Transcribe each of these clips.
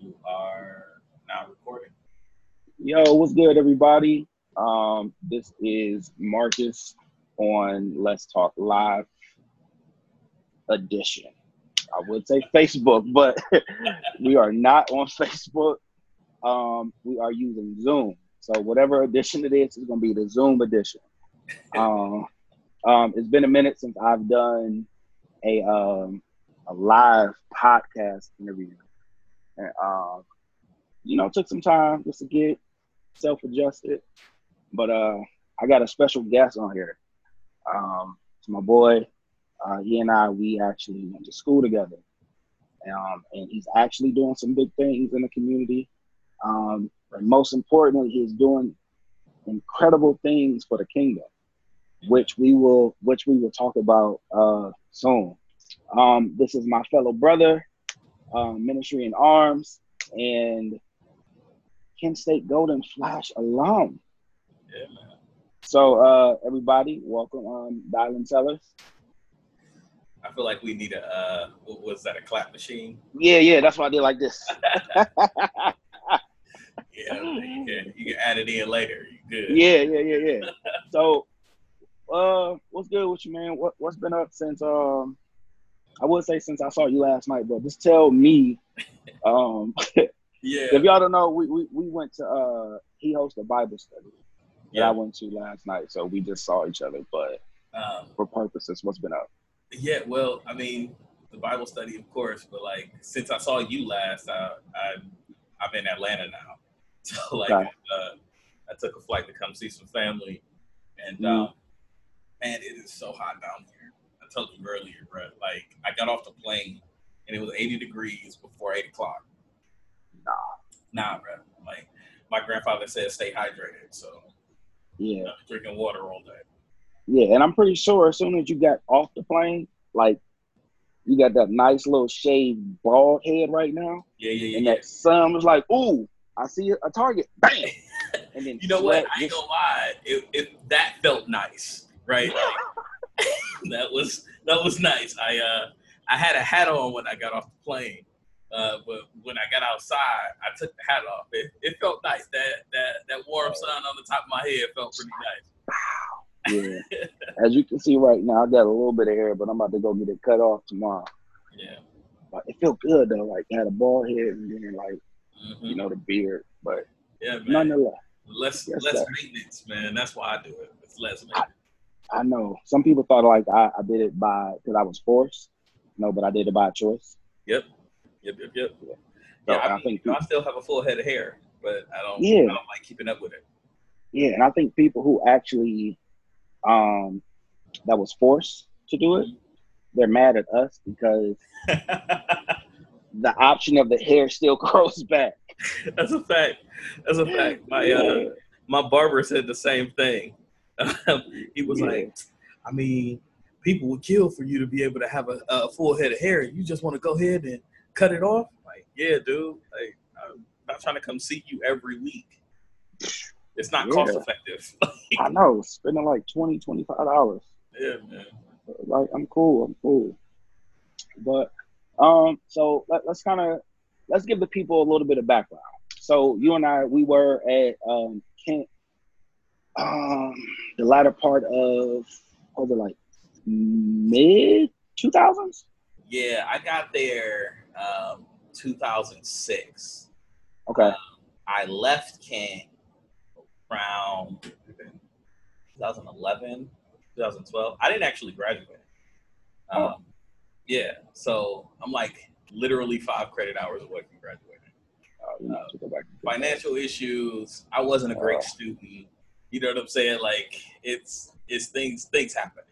You are now recording. Yo, what's good, everybody? Um, this is Marcus on Let's Talk Live edition. I would say Facebook, but we are not on Facebook. Um, we are using Zoom. So whatever edition it is, is going to be the Zoom edition. Um, um, it's been a minute since I've done a um, a live podcast interview, and um, you know, took some time just to get self adjusted. But uh, I got a special guest on here. Um, it's my boy. Uh, he and I, we actually went to school together. Um, and he's actually doing some big things in the community. Um, and most importantly, he's doing incredible things for the kingdom, which we will, which we will talk about uh, soon. Um, this is my fellow brother, um, Ministry in Arms, and Kent State Golden Flash alum. Yeah, man. So, uh, everybody, welcome, um, Dylan Sellers. I feel like we need a uh, what was that a clap machine? Yeah, yeah, that's why I did like this. Yeah, you can, you can add it in later. You good? yeah, yeah, yeah, yeah. So, uh, what's good with you, man? What what's been up since um, I would say since I saw you last night, but just tell me, um, Yeah. if y'all don't know, we we, we went to uh, he hosted a Bible study that I went to last night, so we just saw each other. But Um, for purposes, what's been up? yeah. Well, I mean, the Bible study, of course, but like since I saw you last, I, I I'm in Atlanta now, so like Okay. uh, I took a flight to come see some family, and Mhm. um, man, it is so hot down here. I told you earlier, bro. Like I got off the plane and it was 80 degrees before eight o'clock. Nah. Nah, bro. Like my grandfather said, stay hydrated. So Yeah. Drinking water all day. Yeah, and I'm pretty sure as soon as you got off the plane, like you got that nice little shaved bald head right now, Yeah, yeah, yeah. and that sun was like, "Ooh, I see a target, bam!" And then You know what? I ain't gonna lie. It, it that felt nice, right? Like, that was that was nice. I uh I had a hat on when I got off the plane, uh, but when I got outside, I took the hat off. It, it felt nice. That that that warm sun on the top of my head felt pretty nice. Yeah, as you can see right now, I got a little bit of hair, but I'm about to go get it cut off tomorrow. Yeah. But it felt good though, like I had a bald head and then like Mhm. you know the beard, but Yeah, man. nonetheless, Less Yes, less sir. maintenance, man. That's why I do it. It's less maintenance. I know some people thought like I, I did it by because I was forced. No, but I did it by choice. Yep. Yep. Yep. Yep. So Yeah, I I, mean, think I still have a full head of hair, but I don't. Yeah. I don't like keeping up with it. Yeah, and I think people who actually um that was forced to do it, they're mad at us because the option of the hair still grows back. That's a fact. That's a fact. My uh, my barber said the same thing. he was Yeah. like, I mean, people would kill for you to be able to have a, a full head of hair. You just want to go ahead and cut it off? Like, yeah, dude. Like, I'm not trying to come see you every week. It's not Yeah. cost effective. I know, spending like 20 dollars. yeah, man. Like I'm cool, I'm cool. But um, so let, let's kind of let's give the people a little bit of background. So you and I, we were at um Kent, um, the latter part of over like mid two thousands? Yeah, I got there um, 2006. Okay. I left Kent around 2011, 2012. I didn't actually graduate. Um, Oh. Yeah, so I'm like literally five credit hours away from graduating. Uh, you know, to go back. Financial issues. I wasn't a great Oh. student. You know what I'm saying? Like it's it's things things happen.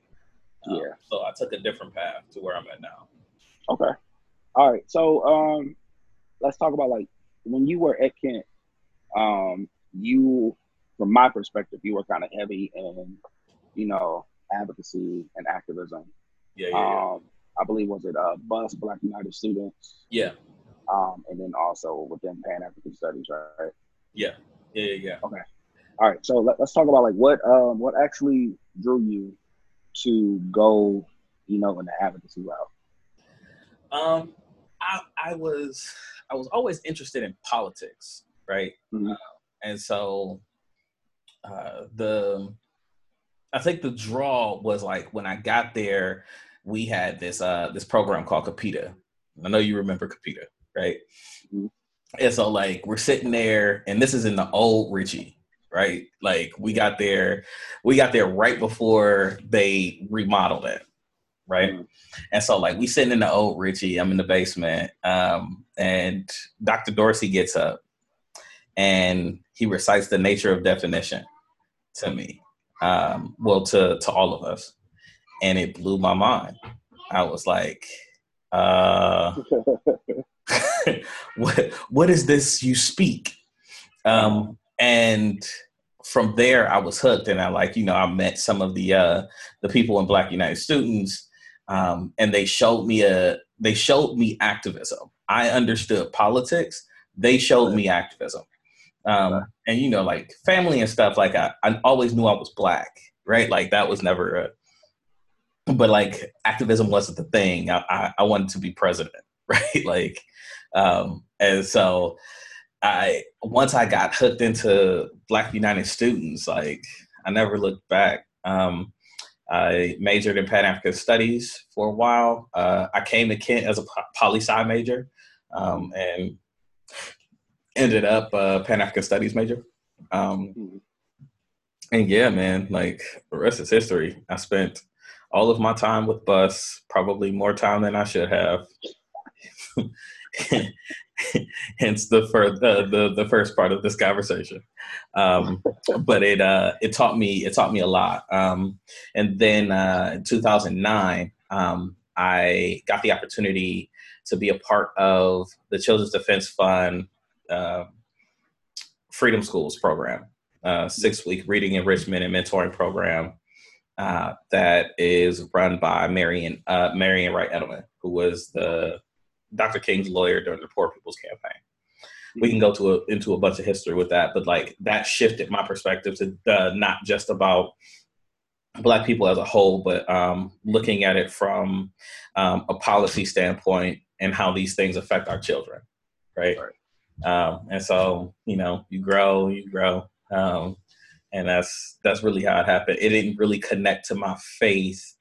Um, Yeah. So I took a different path to where I'm at now. Okay. All right. So um let's talk about like when you were at Kent, um, you from my perspective, you were kind of heavy in, you know, advocacy and activism. Yeah, yeah, yeah. Um I believe was it uh Bus Black United Students, yeah, um, and then also within Pan African Studies, right? yeah, yeah, yeah, yeah. All right, so let, us talk about like what um what actually drew you to go, you know, in the advocacy route. Um, I I was I was always interested in politics, right? Mhm. Uh, and so uh, the I think the draw was like when I got there, we had this uh this program called Capita. I know you remember Capita, right? Mhm. And so like we're sitting there, and this is in the old Ritchie, right? Like we got there, we got there right before they remodeled it, right? Mhm. And so like we sitting in the old Ritchie, I'm in the basement, um, and Dr. Dorsey gets up and he recites the nature of definition to me. Um, well to to all of us. And it blew my mind. I was like, uh what what is this you speak? Um and from there I was hooked and I like, you know, I met some of the uh the people in Black United Students um, and they showed me a they showed me activism. I understood politics. They showed me activism, um, and you know, like family and stuff. Like I, I always knew I was black, right? Like that was never a. But like activism wasn't the thing. I, I, I wanted to be president, right? Like, um, and so I once I got hooked into Black United Students, like I never looked back. Um, I majored in Pan African Studies for a while. Uh, I came to Kent as a poli sci major um, and ended up a Pan African Studies major. Um, Mhm. and yeah, man, like the rest is history. I spent all of my time with Bus, probably more time than I should have. Hence the, the the the first part of this conversation, um, but it uh, it taught me it taught me a lot. Um, and then uh, in 2009, um, I got the opportunity to be a part of the Children's Defense Fund uh, Freedom Schools program, six week reading enrichment and mentoring program uh, that is run by Marion uh, Marion Wright Edelman, who was the Dr. King's lawyer during the Poor People's Campaign. We can go to a, into a bunch of history with that, but like that shifted my perspective to uh, not just about Black people as a whole, but um, looking at it from um, a policy standpoint and how these things affect our children, right? Um, and so, you know, you grow, you grow, um, and that's that's really how it happened. It didn't really connect to my faith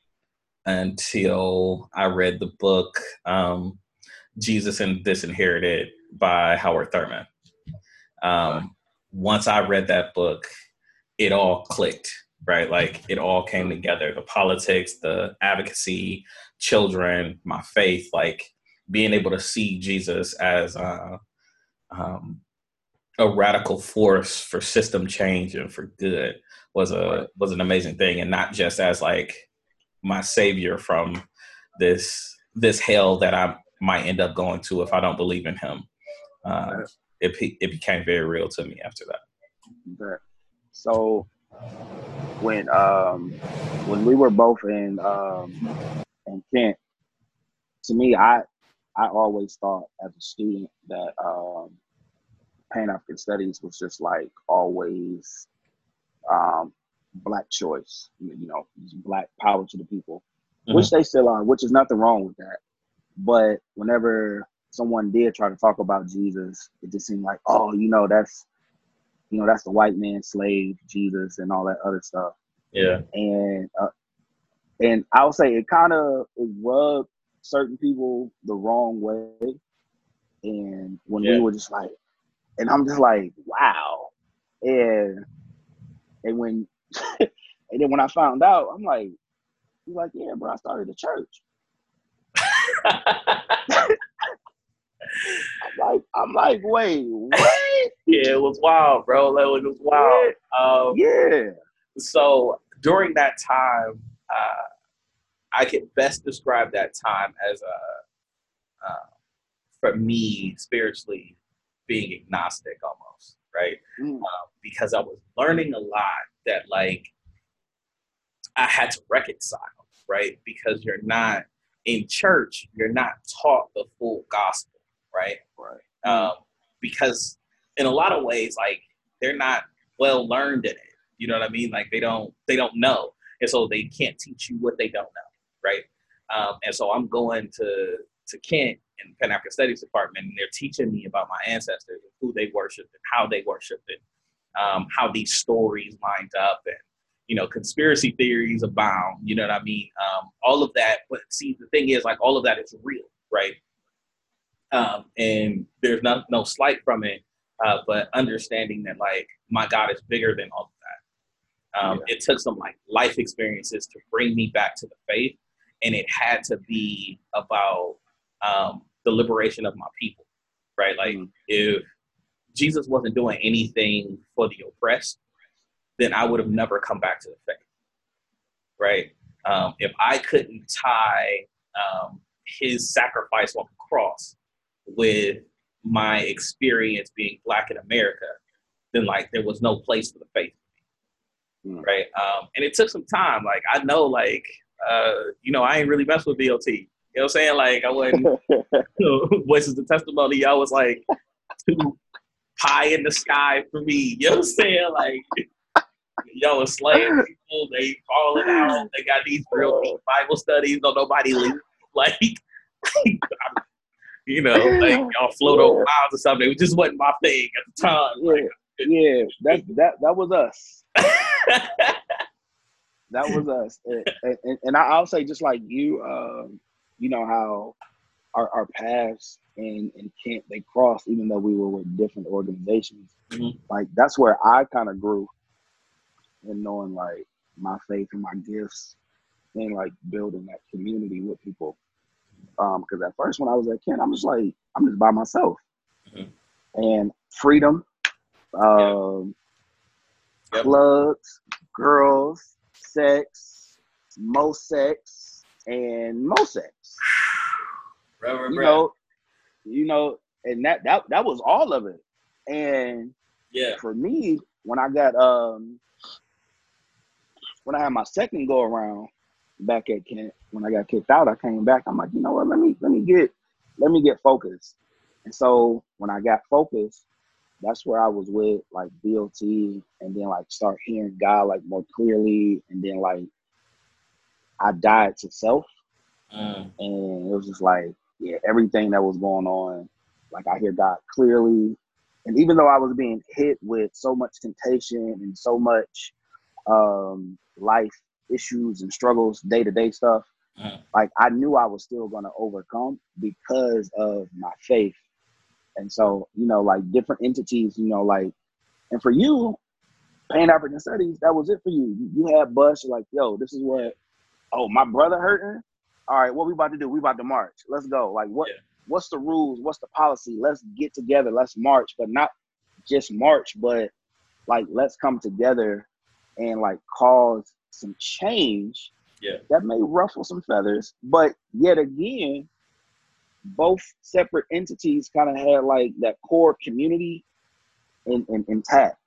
until I read the book um, Jesus and Disinherited by Howard Thurman. Um, once I read that book, it all clicked, right? Like it all came together the politics, the advocacy, children, my faith, like being able to see Jesus as uh, um, a radical force for system change and for good was a was an amazing thing, and not just as like my savior from this this hell that I might end up going to if I don't believe in him. Uh, Right. it it became very real to me after that. So when um when we were both in um in Kent, to me I I always thought as a student that um Pan African Studies was just like always um black choice, you know, black power to the people, which they still are, which is nothing wrong with that. But whenever someone did try to talk about Jesus, it just seemed like, oh, you know, that's you know, that's the white man slave, Jesus, and all that other stuff. Yeah, And uh, and I'll say it kind of it rubbed certain people the wrong way. And when Yeah. we were just like, and I'm just like, wow. And and when and then when I found out, I'm like, he's like, yeah, bro, I started a church. I'm like, I'm like, wait, what? yeah, it was wild, bro. Like, It was wild. Um, yeah. so during that time, uh, I can best describe that time as a, uh, for me, spiritually being agnostic almost, right? Mm. Um, because I was learning a lot that like I had to reconcile, right? Because you're not in church, you're not taught the full gospel, right? Right. um, because in a lot of ways, like they're not well learned in it. You know what I mean? Like they don't they don't know, and so they can't teach you what they don't know, right? Um, and so I'm going to to Kent in the Pan African Studies department, and they're teaching me about my ancestors and who they worshipped and how they worshipped and um, how these stories lined up and you know conspiracy theories abound. You know what I mean? Um, all of that. But see, the thing is, like all of that is real, right? Um, and there's no no slight from it, uh, but understanding that like my God is bigger than all of that. Um, yeah. It took some like life experiences to bring me back to the faith, and it had to be about um, the liberation of my people, right? Like mm-hmm. if Jesus wasn't doing anything for the oppressed, then I would have never come back to the faith, right? Um, if I couldn't tie um, his sacrifice on the cross with my experience being black in America, then like there was no place for the faith, mm. right? Um, and it took some time. Like I know, like uh, you know, I ain't really messed with BLT. You know what I'm saying? Like I wasn't you know, voices the testimony. I was like too pie in the sky for me. You know what I'm saying? Like y'all are slaying people, they falling out, they got these real deep Bible studies, don't nobody leave. Like you know, like y'all float over miles or something. It just wasn't my thing at the time. Yeah, like, yeah, that that that was us. that was us, and, and, and, I'll say just like you, um, you know how our, our paths and and Kent they crossed, even though we were with different organizations. Mm-hmm. Like that's where I kind of grew in knowing like my faith and my gifts, and like building that community with people. Um, because at first when I was at Kent, I'm just like I'm just by myself, mm-hmm. and freedom, um, yep. clubs, girls, sex, mo sex, and mo sex. Reverend you know, you know, and that that that was all of it. And yeah, for me, when I got um when I had my second go around back at Kent, when I got kicked out, I came back. I'm like, you know what? Let me let me get let me get focused. And so when I got focused, that's where I was with like BLT, and then like start hearing God like more clearly, and then like I died to self, mm. and it was just like yeah, everything that was going on, like I hear God clearly. And even though I was being hit with so much temptation and so much um, life issues and struggles, day to day stuff, mm. like I knew I was still going to overcome because of my faith. And so, you know, like different entities, you know, like, and for you, Pan African Studies, that was it for you. You had Bush, like, yo, this is what, oh, my brother hurting all right, what we about to do? We about to march. Let's go. Like what yeah. what's the rules? What's the policy? Let's get together. Let's march, but not just march, but like let's come together and like cause some change. Yeah. That may ruffle some feathers, but yet again, both separate entities kind of had like that core community in, in, intact.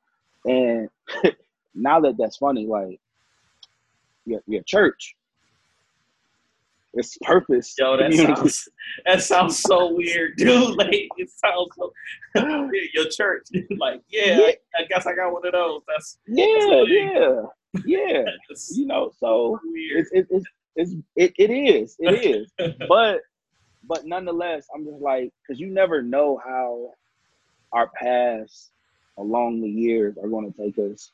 And now that that's funny, like your, your church its purpose. Yo, that sounds that sounds so weird, dude. Like it sounds so your church. like, yeah, yeah. I, I, guess I got one of those. That's yeah, yeah, yeah. you know, so weird. It's, it's, it's, it, it is, it is. but but nonetheless, I'm just like, because you never know how our paths along the years are going to take us.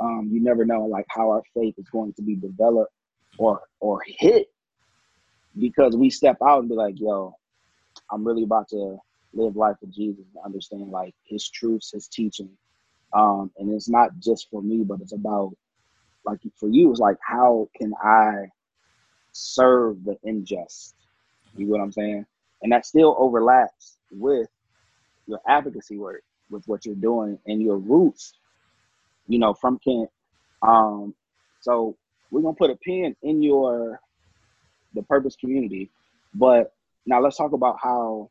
Um, you never know like how our faith is going to be developed or or hit because we step out and be like, yo, I'm really about to live life with Jesus and understand like his truths, his teaching. Um, and it's not just for me, but it's about like for you, it's like how can I serve the unjust? You know what I'm saying? And that still overlaps with your advocacy work, with what you're doing and your roots, you know, from Kent. Um, so we're gonna put a pin in your the purpose community. But now let's talk about how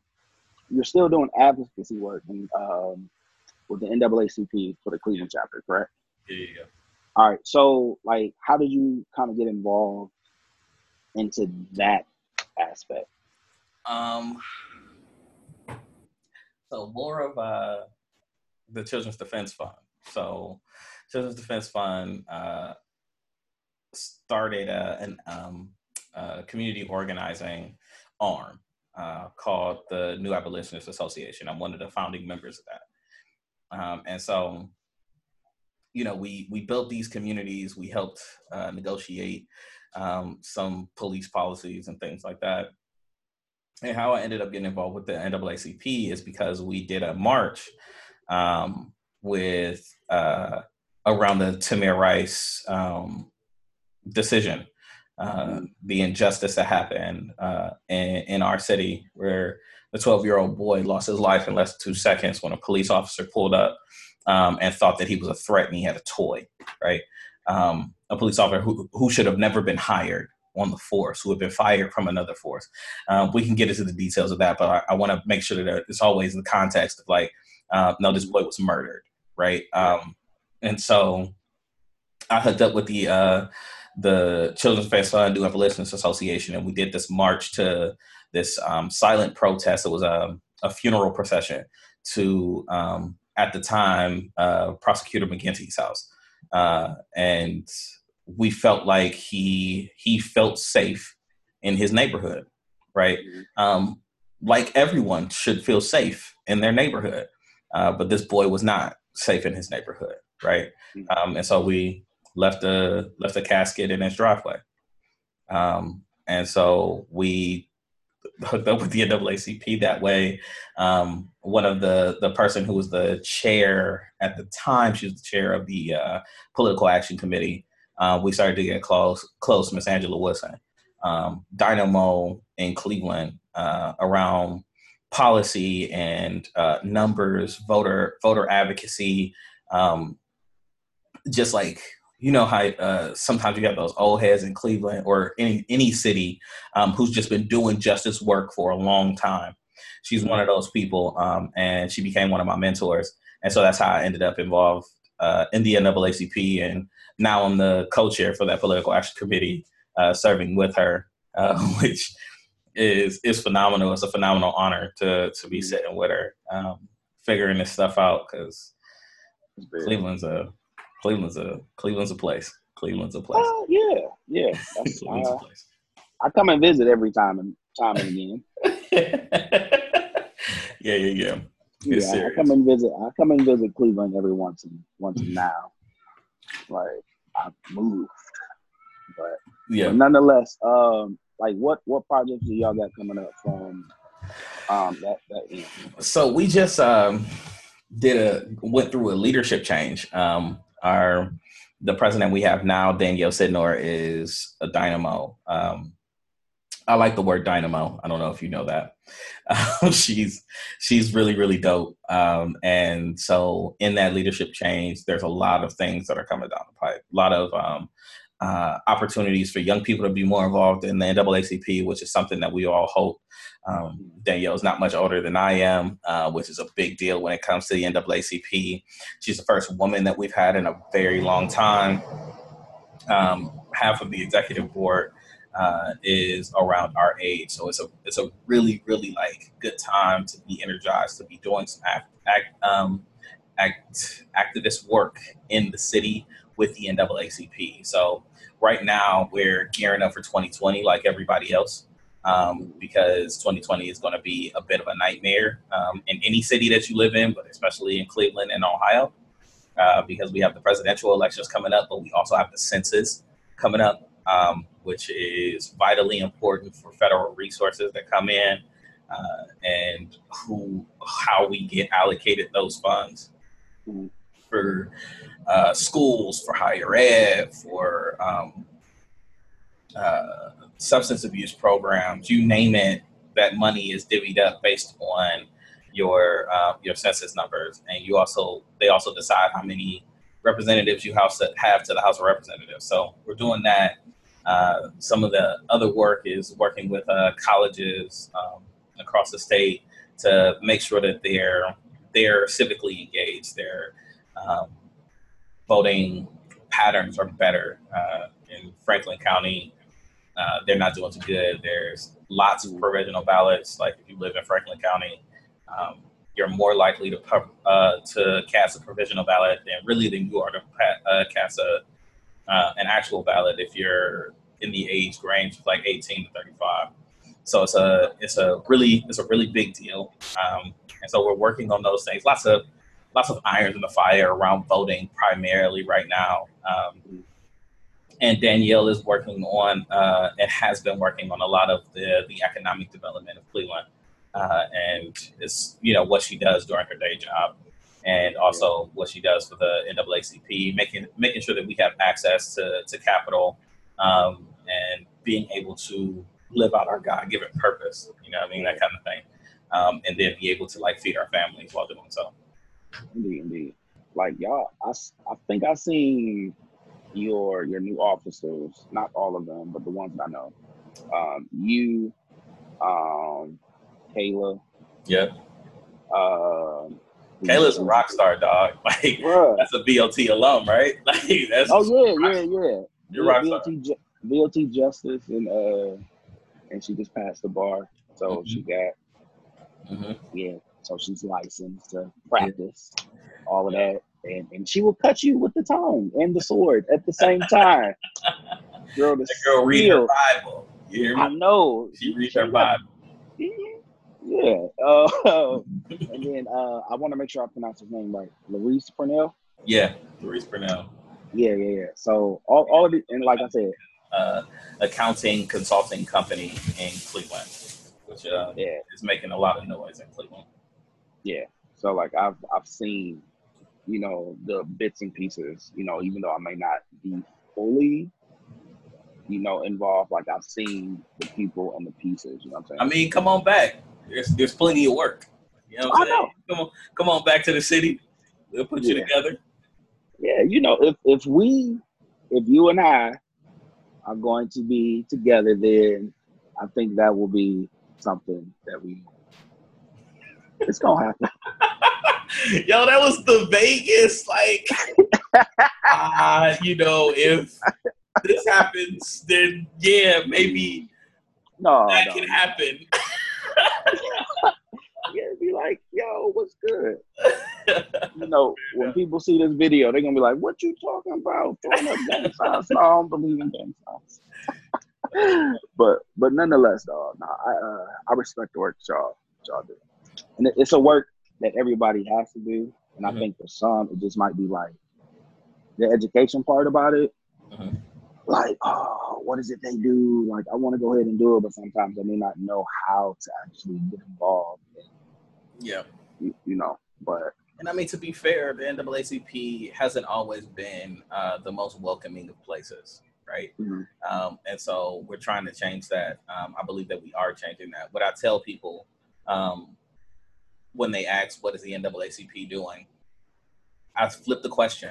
you're still doing advocacy work and um, with the NAACP for the Cleveland chapter, correct? Yeah, yeah. All right. So, like, how did you kind of get involved into that aspect? Um. So more of uh, the Children's Defense Fund. So, Children's Defense Fund uh, started uh, an um, uh, community organizing arm uh, called the New Abolitionist Association. I'm one of the founding members of that. Um, and so, you know, we we built these communities. We helped uh, negotiate um, some police policies and things like that. And how I ended up getting involved with the NAACP is because we did a march um, with uh, around the Tamir Rice um, decision, uh, the injustice that happened uh, in, in our city, where the 12 year old boy lost his life in less than two seconds when a police officer pulled up um, and thought that he was a threat and he had a toy, right? Um, a police officer who, who should have never been hired on the force, who had been fired from another force. Um, we can get into the details of that, but I, I want to make sure that it's always in the context of like, uh, no, this boy was murdered, right? Um, and so I hooked up with the uh, the Children's Affairs Fund New Abolitionist Association, and we did this march to this um, silent protest. It was a, a funeral procession to, um, at the time, uh, Prosecutor McGinty's house, uh, and we felt like he he felt safe in his neighborhood, right? Mm-hmm. Um, like everyone should feel safe in their neighborhood, uh, but this boy was not safe in his neighborhood, right? Mm-hmm. Um, and so we left a left a casket in his driveway, um, and so we hooked up with the NAACP that way. Um, one of the the person who was the chair at the time, she was the chair of the uh, political action committee uh, we started to get close, close, Miss Angela Wilson, um, Dynamo in Cleveland uh, around policy and uh, numbers, voter voter advocacy, um, just like you know how uh, sometimes you have those old heads in Cleveland or any any city um, who's just been doing justice work for a long time. She's one of those people, um, and she became one of my mentors, and so that's how I ended up involved uh, in the NAACP and now I'm the co-chair for that political action committee, uh, serving with her, uh, which is is phenomenal. It's a phenomenal honor to to be sitting with her, um, figuring this stuff out because Cleveland's a Cleveland's a Cleveland's a place. Cleveland's a place. Uh, yeah, yeah. Cleveland's uh, a place. I come and visit every time and time and again. yeah, yeah, yeah. It's yeah, serious. I come and visit. I come and visit Cleveland every once and once and now. Like I've moved, but yeah. But nonetheless, um, like what what projects do y'all got coming up from um that that end? So we just um did a went through a leadership change. Um, our the president we have now, Danielle Sydnor, is a dynamo. Um, I like the word dynamo. I don't know if you know that. Um, she's she's really really dope. Um, and so in that leadership change, there's a lot of things that are coming down the pipe. A lot of um, uh, opportunities for young people to be more involved in the NAACP, which is something that we all hope. Um, Danielle's not much older than I am, uh, which is a big deal when it comes to the NAACP. She's the first woman that we've had in a very long time. Um, half of the executive board uh, is around our age. So it's a it's a really really like good time to be energized to be doing some act, act um, act activist work in the city with the NAACP. So right now we're gearing up for 2020 like everybody else. Um, because 2020 is going to be a bit of a nightmare um, in any city that you live in, but especially in Cleveland and Ohio, uh, because we have the presidential elections coming up, but we also have the census coming up um, which is vitally important for federal resources that come in uh, and who how we get allocated those funds for uh, schools, for higher ed, for um, uh, substance abuse programs, you name it. That money is divvied up based on your uh, your census numbers, and you also they also decide how many representatives you have to have to the House of Representatives. So we're doing that uh, some of the other work is working with uh, colleges um, across the state to make sure that they're they're civically engaged. Their um, voting patterns are better uh, in Franklin County. Uh, they're not doing too good. There's lots of provisional ballots. Like if you live in Franklin County, um, you're more likely to uh, to cast a provisional ballot than really than you are to uh, cast a uh, an actual ballot if you're in the age range of like 18 to 35. so it's a it's a really it's a really big deal. Um, and so we're working on those things. Lots of lots of irons in the fire around voting primarily right now. Um, and Danielle is working on uh, and has been working on a lot of the the economic development of Cleveland, uh, and it's you know what she does during her day job, and also what she does for the NAACP, making making sure that we have access to to capital, um, and being able to live out our God given purpose. You know, I mean that kind of thing, um, and then be able to like feed our families while doing so. Indeed, indeed. Like y'all, I, I think I seen your your new officers, not all of them, but the ones that I know. Um, you, um, Kayla. Yep. Um, Kayla's a rock star, dog. Like Bruh. that's a BLT alum, right? Like that's Oh yeah, yeah, yeah. You're rock star. VLT, Ju- VLT Justice and uh, and she just passed the bar, so Mhm. she got Mhm. yeah, so she's licensed to practice all of that, and and she will cut you with the tongue and the sword at the same time. Girl, the girl read her. Bible. You hear me? I know. She reads her Bible. Yeah. Uh, and then uh, I want to make sure I pronounce his name right. Larice Purnell. Yeah, Louise Purnell. Yeah, yeah, yeah. So all, all of it, and like I said, Uh, accounting consulting company in Cleveland, which uh, yeah, is making a lot of noise in Cleveland. Yeah. So like I've I've seen, you know, the bits and pieces. You know, even though I may not be fully, you know, involved, like I've seen the people and the pieces. You know what I'm saying? I mean, come on back. There's there's plenty of work. You know what I'm I saying? know. Come on, come on back to the city. We'll put you Yeah. together. Yeah, you know, if if we, if you and I are going to be together, then I think that will be something that we. It's gonna happen. Yo, that was the Vegas, like, uh, you know, if this happens, then yeah, maybe No, that no. can happen. Yeah, be like, yo, what's good? You know, when people see this video, they're gonna be like, "What you talking about? Throwing up gang signs? No, I don't believe in gang signs." but but nonetheless, dog, nah, I uh, I respect the work y'all y'all do, and it's a work that everybody has to do. And Mhm. I think for some, it just might be like the education part about it. Mhm. Like, oh, what is it they do? Like, I want to go ahead and do it, but sometimes I may not know how to actually get involved. Yeah. You, you know, but And I mean, to be fair, the NAACP hasn't always been uh, the most welcoming of places, right? mhm. Um, and so we're trying to change that. Um, I believe that we are changing that. What I tell people um, when they ask, what is the NAACP doing? I flip the question.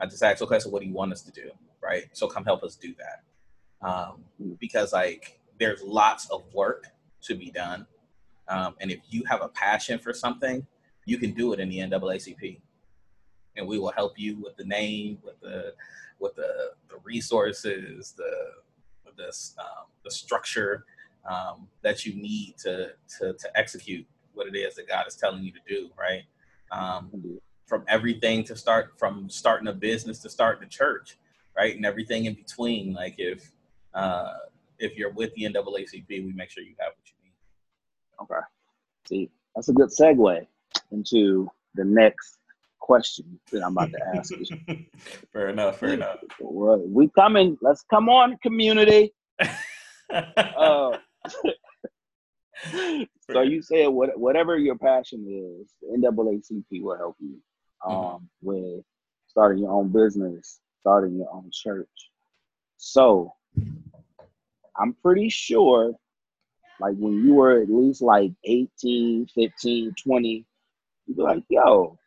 I just ask okay, so what do you want us to do? Right? So come help us do that. Um, because like there's lots of work to be done. Um, and if you have a passion for something, you can do it in the NAACP. And we will help you with the name, with the with the, the resources, the the, um, the structure um, that you need to, to to execute what it is that God is telling you to do, right? Um, from everything to start from starting a business to starting a church, right, and everything in between. Like if uh, if you're with the NAACP, we make sure you have what you need. Okay. See, that's a good segue into the next question that I'm about to ask you. fair enough. Fair enough. Well, we coming. Let's come on, community. Uh, so you said what, whatever your passion is, NAACP will help you um, Mhm. with starting your own business, starting your own church. So I'm pretty sure, like when you were at least like 18, 15, 20, you'd be like, yo,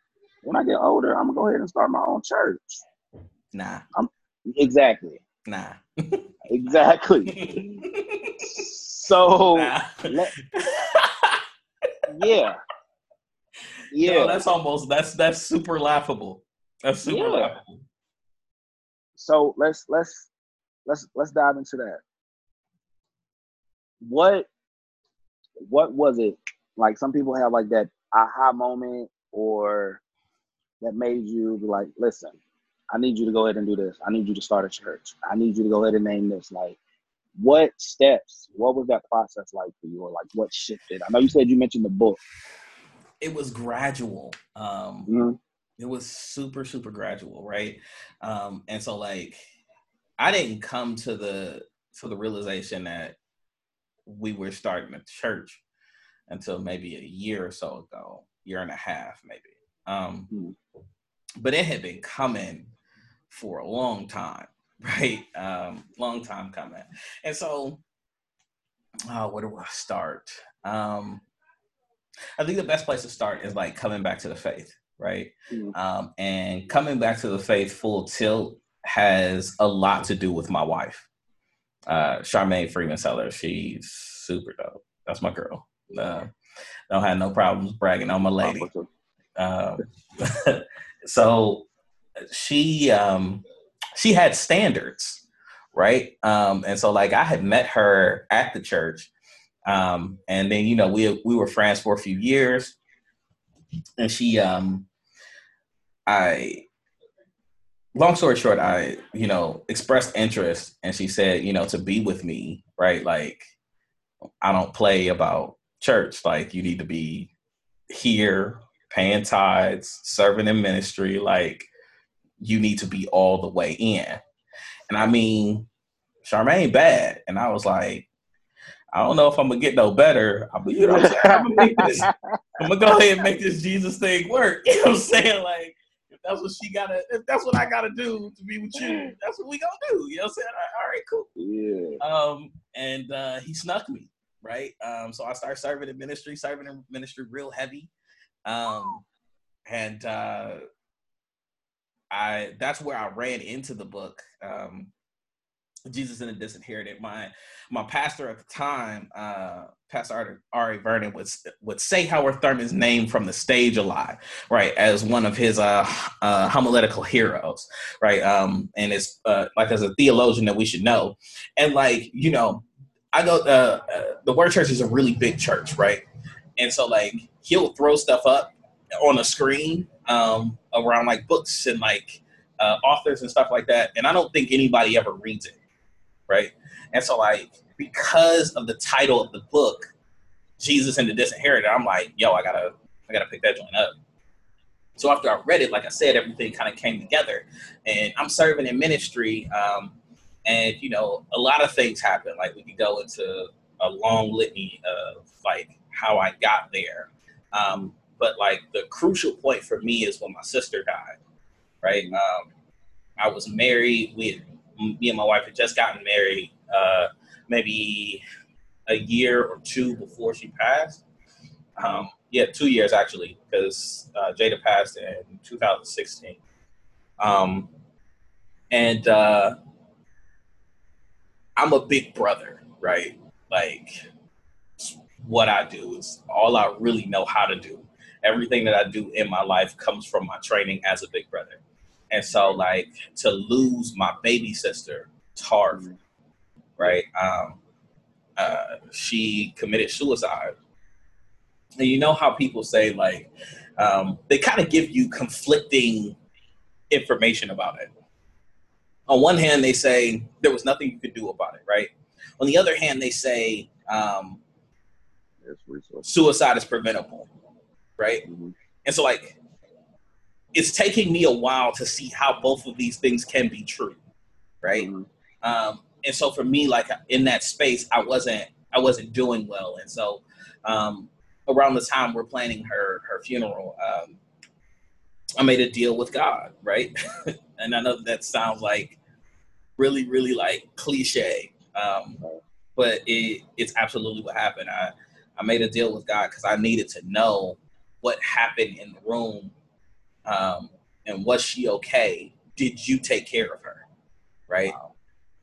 when I get older, I'm gonna go ahead and start my own church. nah, Exactly. nah, Exactly. So nah. let- yeah. Yeah. Yo, that's almost that's that's super laughable. That's super Yeah. laughable. so let's let's let's let's dive into that. What what was it like? Some people have like that aha moment, or that made you be like, "Listen, I need you to go ahead and do this. I need you to start a church. I need you to go ahead and name this." Like, what steps, what was that process like for you, or like what shifted? I know you said you mentioned the book. It was gradual. Um, mm-hmm. It was super, super gradual, right? Um, and so, like, I didn't come to the to the realization that we were starting a church until maybe a year or so ago, year and a half, maybe. Um, mm-hmm. But it had been coming for a long time, right? Um, long time coming. And so, uh, where do I start? Um, I think the best place to start is like coming back to the faith, right? Mm-hmm. Um, and coming back to the faith full tilt has a lot to do with my wife, uh, Charmaine Freeman Seller. She's super dope. That's my girl. Uh, don't have no problems bragging on my lady. Um, so she um, she had standards, right? Um, and so like I had met her at the church, um, and then you know we we were friends for a few years, and she um, I long story short, I, you know, expressed interest and she said, you know, to be with me, right? Like, I don't play about church. Like, you need to be here, paying tithes, serving in ministry. Like, you need to be all the way in. And I mean, Charmaine bad. And I was like, I don't know if I'm gonna get no better. I mean, you know what I'm? I'm gonna, make this, I'm gonna go ahead and make this Jesus thing work. You know what I'm saying? Like, if that's what she gotta. If that's what I gotta do to be with you, that's what we gonna do. You know what I'm saying? All right, cool. Yeah. Um, and uh, he snuck me, right? Um, so I started serving in ministry, serving in ministry real heavy. Um, and uh, I that's where I ran into the book. Um, Jesus and the Disinherited. My my pastor at the time, uh, Pastor R.A. Vernon, would would say Howard Thurman's name from the stage a lot, right, as one of his uh, uh, homiletical heroes, right, um, and it's uh, like as a theologian that we should know, and like you know, I know uh, uh, the Word Church is a really big church, right, and so like he'll throw stuff up on a screen um, around like books and like uh, authors and stuff like that, and I don't think anybody ever reads it right? And so like because of the title of the book, Jesus and the Disinherited, I'm like, yo, I gotta I gotta pick that joint up. So after I read it, like I said, everything kind of came together, and I'm serving in ministry, um, and you know, a lot of things happen. Like we could go into a long litany of like how I got there, um, but like the crucial point for me is when my sister died. Right, um, I was married. We me and my wife had just gotten married, uh, maybe a year or two before she passed. Um, yeah, two years actually, because uh, Jada passed in 2016. Um, and uh, I'm a big brother, right? Like, what I do is all I really know how to do. Everything that I do in my life comes from my training as a big brother. And so, like, to lose my baby sister, it's hard, right? Um, uh, she committed suicide. And you know how people say, like, um, they kind of give you conflicting information about it. On one hand, they say there was nothing you could do about it, right? On the other hand, they say um, suicide is preventable, right? Mm-hmm. And so, like, it's taking me a while to see how both of these things can be true, right? Mm-hmm. Um, and so for me, like in that space, I wasn't I wasn't doing well, and so um, around the time we're planning her her funeral, um, I made a deal with God, right? and I know that, sounds like really really like cliche, um, but it it's absolutely what happened. I I made a deal with God because I needed to know what happened in the room um, and was she okay? Did you take care of her? Right.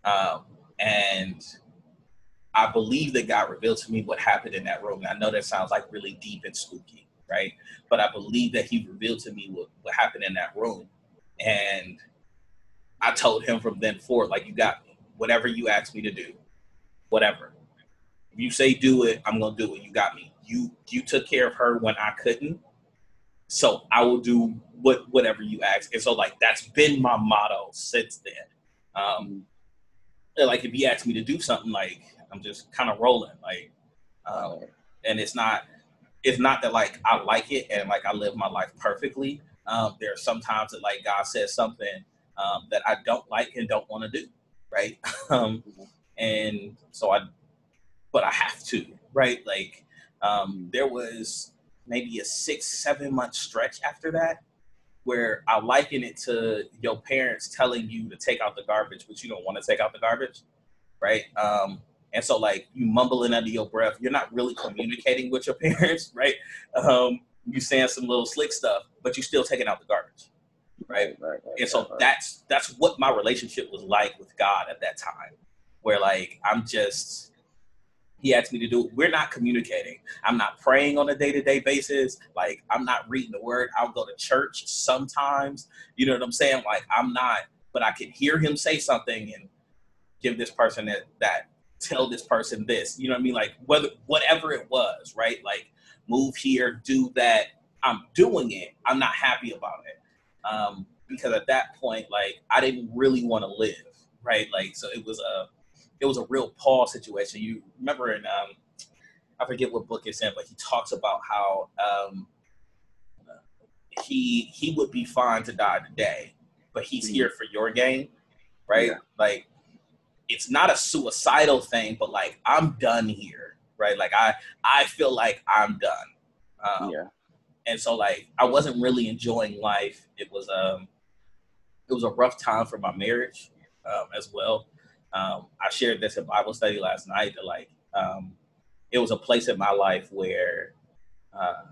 Um, and I believe that God revealed to me what happened in that room. And I know that sounds like really deep and spooky, right? But I believe that He revealed to me what, what happened in that room. And I told Him from then forward, like, you got me. Whatever you ask me to do, whatever. If you say do it, I'm gonna do it. You got me. You you took care of her when I couldn't. So I will do what whatever you ask. And so like that's been my motto since then. Um, like if you ask me to do something, like I'm just kind of rolling, like, um, and it's not it's not that like I like it and like I live my life perfectly. Um, there are some times that like God says something um, that I don't like and don't want to do, right? um, and so I, but I have to, right? Like um, there was maybe a six, seven month stretch after that where I liken it to your parents telling you to take out the garbage, but you don't want to take out the garbage, right? Um, and so like you mumbling under your breath, you're not really communicating with your parents, right? Um, you saying some little slick stuff, but you're still taking out the garbage, right? right, right and so right. that's that's what my relationship was like with God at that time, where like I'm just he asked me to do we're not communicating i'm not praying on a day-to-day basis like i'm not reading the word i'll go to church sometimes you know what i'm saying like i'm not but i can hear him say something and give this person that that tell this person this. You know what I mean? Like whether whatever it was, right? Like move here, do that. I'm doing it. I'm not happy about it. Um, because at that point, like I didn't really want to live, right? Like so it was a it was a real Paul situation. You remember in um I forget what book it's in, but he talks about how um he he would be fine to die today, but he's mm-hmm. here for your game, right? Yeah. Like it's not a suicidal thing, but like I'm done here, right? Like I I feel like I'm done. Um, yeah. And so like I wasn't really enjoying life. It was um it was a rough time for my marriage um, as well. Um, I shared this in Bible study last night that like um, it was a place in my life where uh,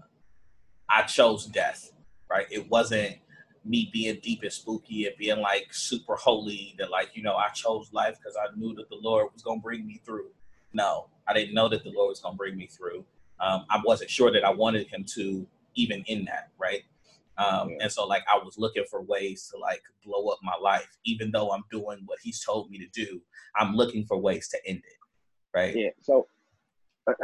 I chose death. Right? It wasn't me being deep and spooky and being like super holy that like you know I chose life because I knew that the Lord was gonna bring me through. No, I didn't know that the Lord was gonna bring me through. Um, I wasn't sure that I wanted Him to even in that right. Um, yeah. And so like I was looking for ways to like blow up my life, even though I'm doing what He's told me to do. I'm looking for ways to end it. Right. Yeah. So. Uh,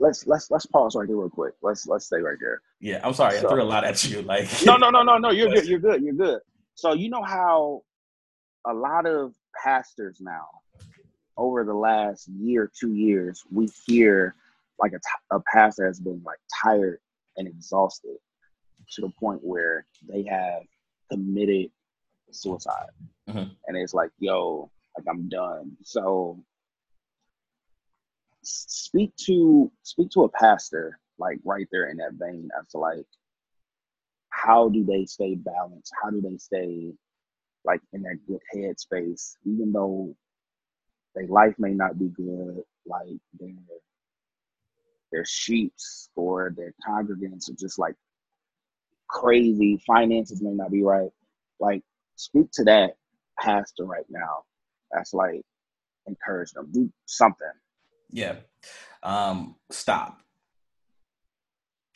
let's let's let's pause right there real quick. Let's let's stay right there. Yeah, I'm sorry, so, I threw a lot at you. Like no, no, no, no, no. You're good. You're good. You're good. So you know how a lot of pastors now, over the last year, two years, we hear like a, t- a pastor has been like tired and exhausted to the point where they have committed suicide, mm-hmm. and it's like, yo, like I'm done. So speak to speak to a pastor like right there in that vein as to like how do they stay balanced how do they stay like in that good headspace even though their life may not be good like their their sheeps or their congregants are just like crazy finances may not be right like speak to that pastor right now that's like encourage them do something yeah. Um, stop.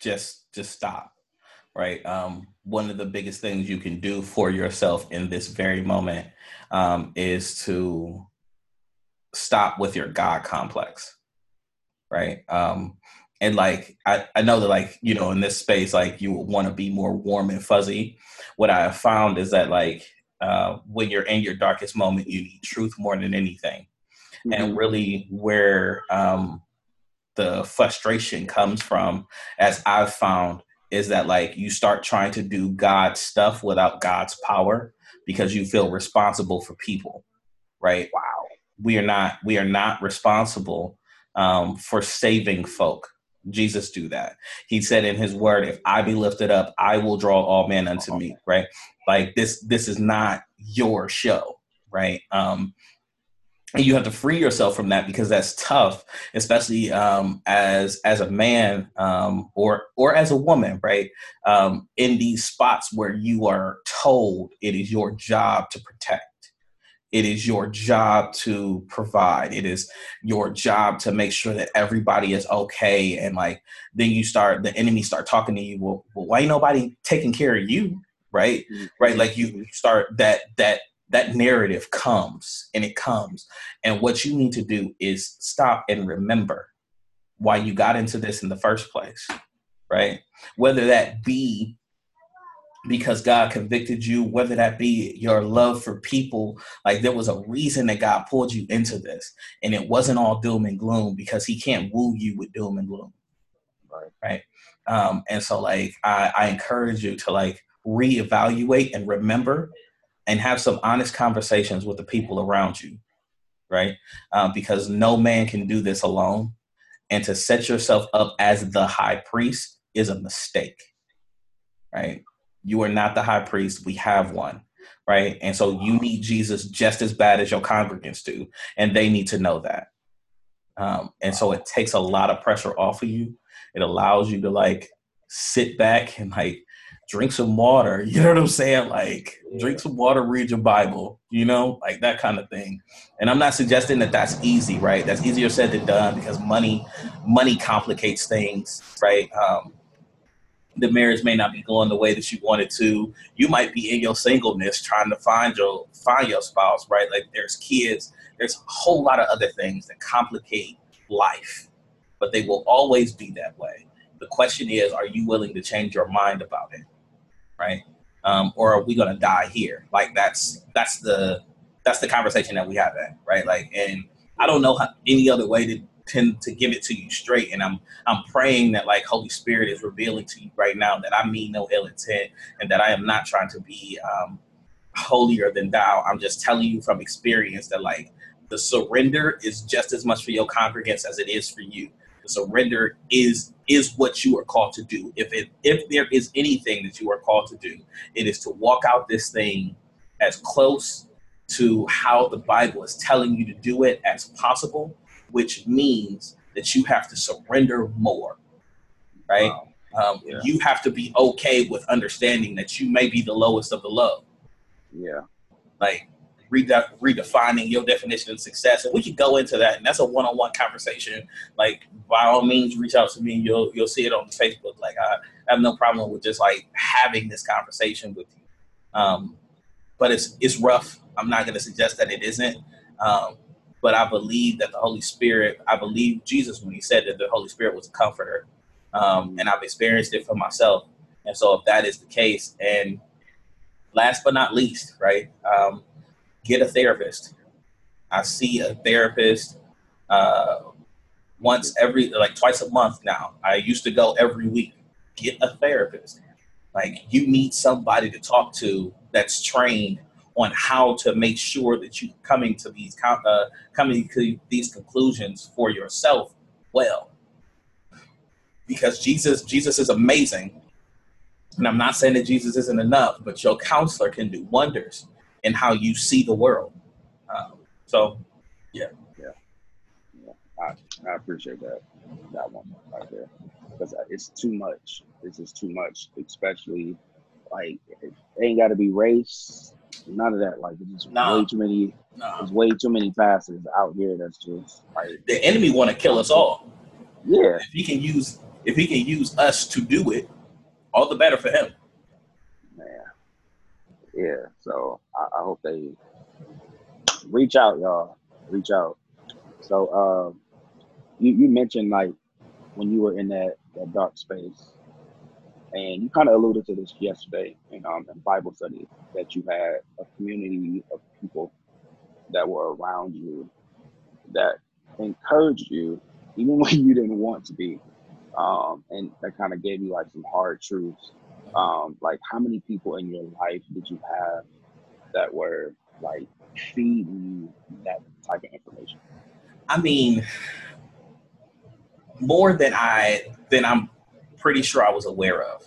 Just just stop. Right. Um, one of the biggest things you can do for yourself in this very moment um, is to stop with your God complex. Right. Um, and like I, I know that like you know in this space like you want to be more warm and fuzzy what i have found is that like uh, when you're in your darkest moment you need truth more than anything mm-hmm. and really where um, the frustration comes from, as I've found, is that like you start trying to do God's stuff without God's power because you feel responsible for people, right? Wow. We are not. We are not responsible um, for saving folk. Jesus do that. He said in his word, if I be lifted up, I will draw all men unto me, right? Like this this is not your show, right? Um and you have to free yourself from that because that's tough especially um, as as a man um, or or as a woman right um, in these spots where you are told it is your job to protect it is your job to provide it is your job to make sure that everybody is okay and like then you start the enemy start talking to you well, well why ain't nobody taking care of you right mm-hmm. right like you start that that that narrative comes and it comes. And what you need to do is stop and remember why you got into this in the first place, right? Whether that be because God convicted you, whether that be your love for people. Like there was a reason that God pulled you into this, and it wasn't all doom and gloom because He can't woo you with doom and gloom. Right. Right. Um, and so, like, I, I encourage you to like reevaluate and remember, and have some honest conversations with the people around you. Right. Um, because no man can do this alone, and to set yourself up as the high priest is a mistake. Right you are not the high priest. We have one, right? And so you need Jesus just as bad as your congregants do, and they need to know that. Um, and so it takes a lot of pressure off of you. It allows you to like sit back and like drink some water. You know what I'm saying? Like drink some water, read your Bible. You know, like that kind of thing. And I'm not suggesting that that's easy, right? That's easier said than done because money, money complicates things, right? Um, the marriage may not be going the way that you wanted to. You might be in your singleness trying to find your find your spouse, right? Like there's kids, there's a whole lot of other things that complicate life, but they will always be that way. The question is, are you willing to change your mind about it, right? Um, or are we gonna die here? Like that's that's the that's the conversation that we have at, right? Like, and I don't know how, any other way to tend to give it to you straight. And I'm I'm praying that like Holy Spirit is revealing to you right now that I mean no ill intent and that I am not trying to be um, holier than thou. I'm just telling you from experience that like the surrender is just as much for your congregants as it is for you. The surrender is is what you are called to do. If it if there is anything that you are called to do, it is to walk out this thing as close to how the Bible is telling you to do it as possible which means that you have to surrender more, right? Wow. Um, yeah. You have to be okay with understanding that you may be the lowest of the low. Yeah. Like rede- redefining your definition of success, and we could go into that, and that's a one-on-one conversation. Like by all means, reach out to me. You'll you'll see it on Facebook. Like I have no problem with just like having this conversation with you. Um, but it's it's rough. I'm not going to suggest that it isn't. Um, but I believe that the Holy Spirit, I believe Jesus when he said that the Holy Spirit was a comforter. Um, and I've experienced it for myself. And so if that is the case, and last but not least, right, um, get a therapist. I see a therapist uh, once every, like twice a month now. I used to go every week. Get a therapist. Like you need somebody to talk to that's trained on how to make sure that you coming to these uh, coming to these conclusions for yourself well. Because jesus jesus is amazing. And i'm not saying that jesus isn't enough but your counselor can do wonders in how you see the world. Um, so yeah. Yeah, yeah. I, I appreciate that that one right there. Because it's too much. It's just too much especially like it ain't got to be race None of that. Like it's nah. way too many. Nah. There's way too many passes out here. That's just like the enemy want to kill us all. Yeah. If he can use if he can use us to do it, all the better for him. Man. Yeah. So I, I hope they reach out, y'all. Reach out. So uh, you you mentioned like when you were in that that dark space and you kind of alluded to this yesterday in, um, in Bible study that you had a community of people that were around you that encouraged you even when you didn't want to be. Um, and that kind of gave you like some hard truths. Um, like how many people in your life did you have that were like feeding you that type of information? I mean, more than I than I'm pretty sure I was aware of,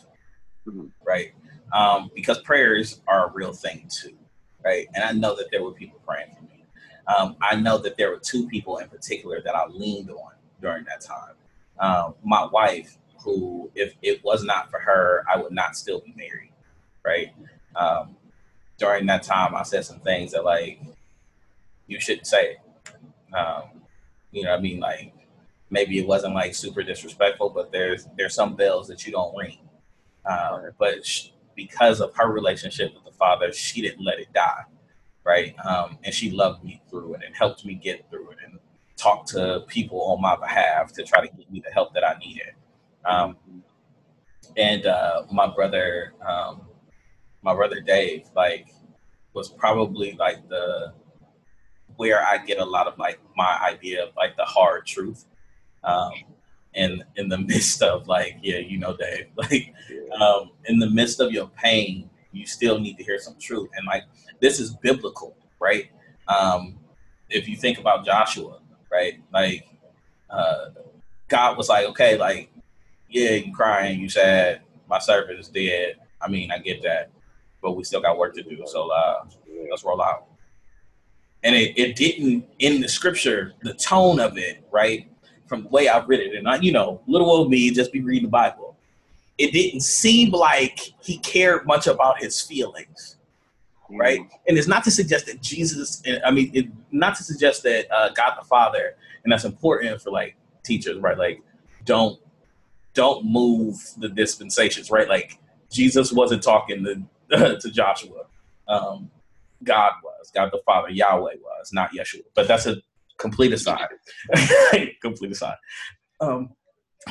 mm-hmm. right? Um, because prayers are a real thing too, right? And I know that there were people praying for me. Um, I know that there were two people in particular that I leaned on during that time. Um, my wife, who, if it was not for her, I would not still be married, right? Um, during that time, I said some things that like you shouldn't say. Um, you know, I mean, like maybe it wasn't like super disrespectful, but there's there's some bells that you don't ring. Um, but she, because of her relationship with the father, she didn't let it die, right? Um, and she loved me through it and helped me get through it and talked to people on my behalf to try to get me the help that I needed. Um, and uh, my brother, um, my brother Dave, like, was probably like the where I get a lot of like my idea of like the hard truth. Um, and in the midst of like, yeah, you know, Dave, like, um, in the midst of your pain, you still need to hear some truth. And like, this is biblical, right? Um, if you think about Joshua, right? Like, uh, God was like, okay, like, yeah, you crying, you sad, my servant is dead. I mean, I get that, but we still got work to do. So uh, let's roll out. And it, it didn't in the scripture, the tone of it, right? From the way I've read it, and I, you know, little old me just be reading the Bible. It didn't seem like he cared much about his feelings, right? Mm. And it's not to suggest that Jesus, I mean, it, not to suggest that uh, God the Father, and that's important for like teachers, right? Like, don't don't move the dispensations, right? Like Jesus wasn't talking to to Joshua. Um, God was, God the Father, Yahweh was, not Yeshua. But that's a complete aside. complete aside. Um,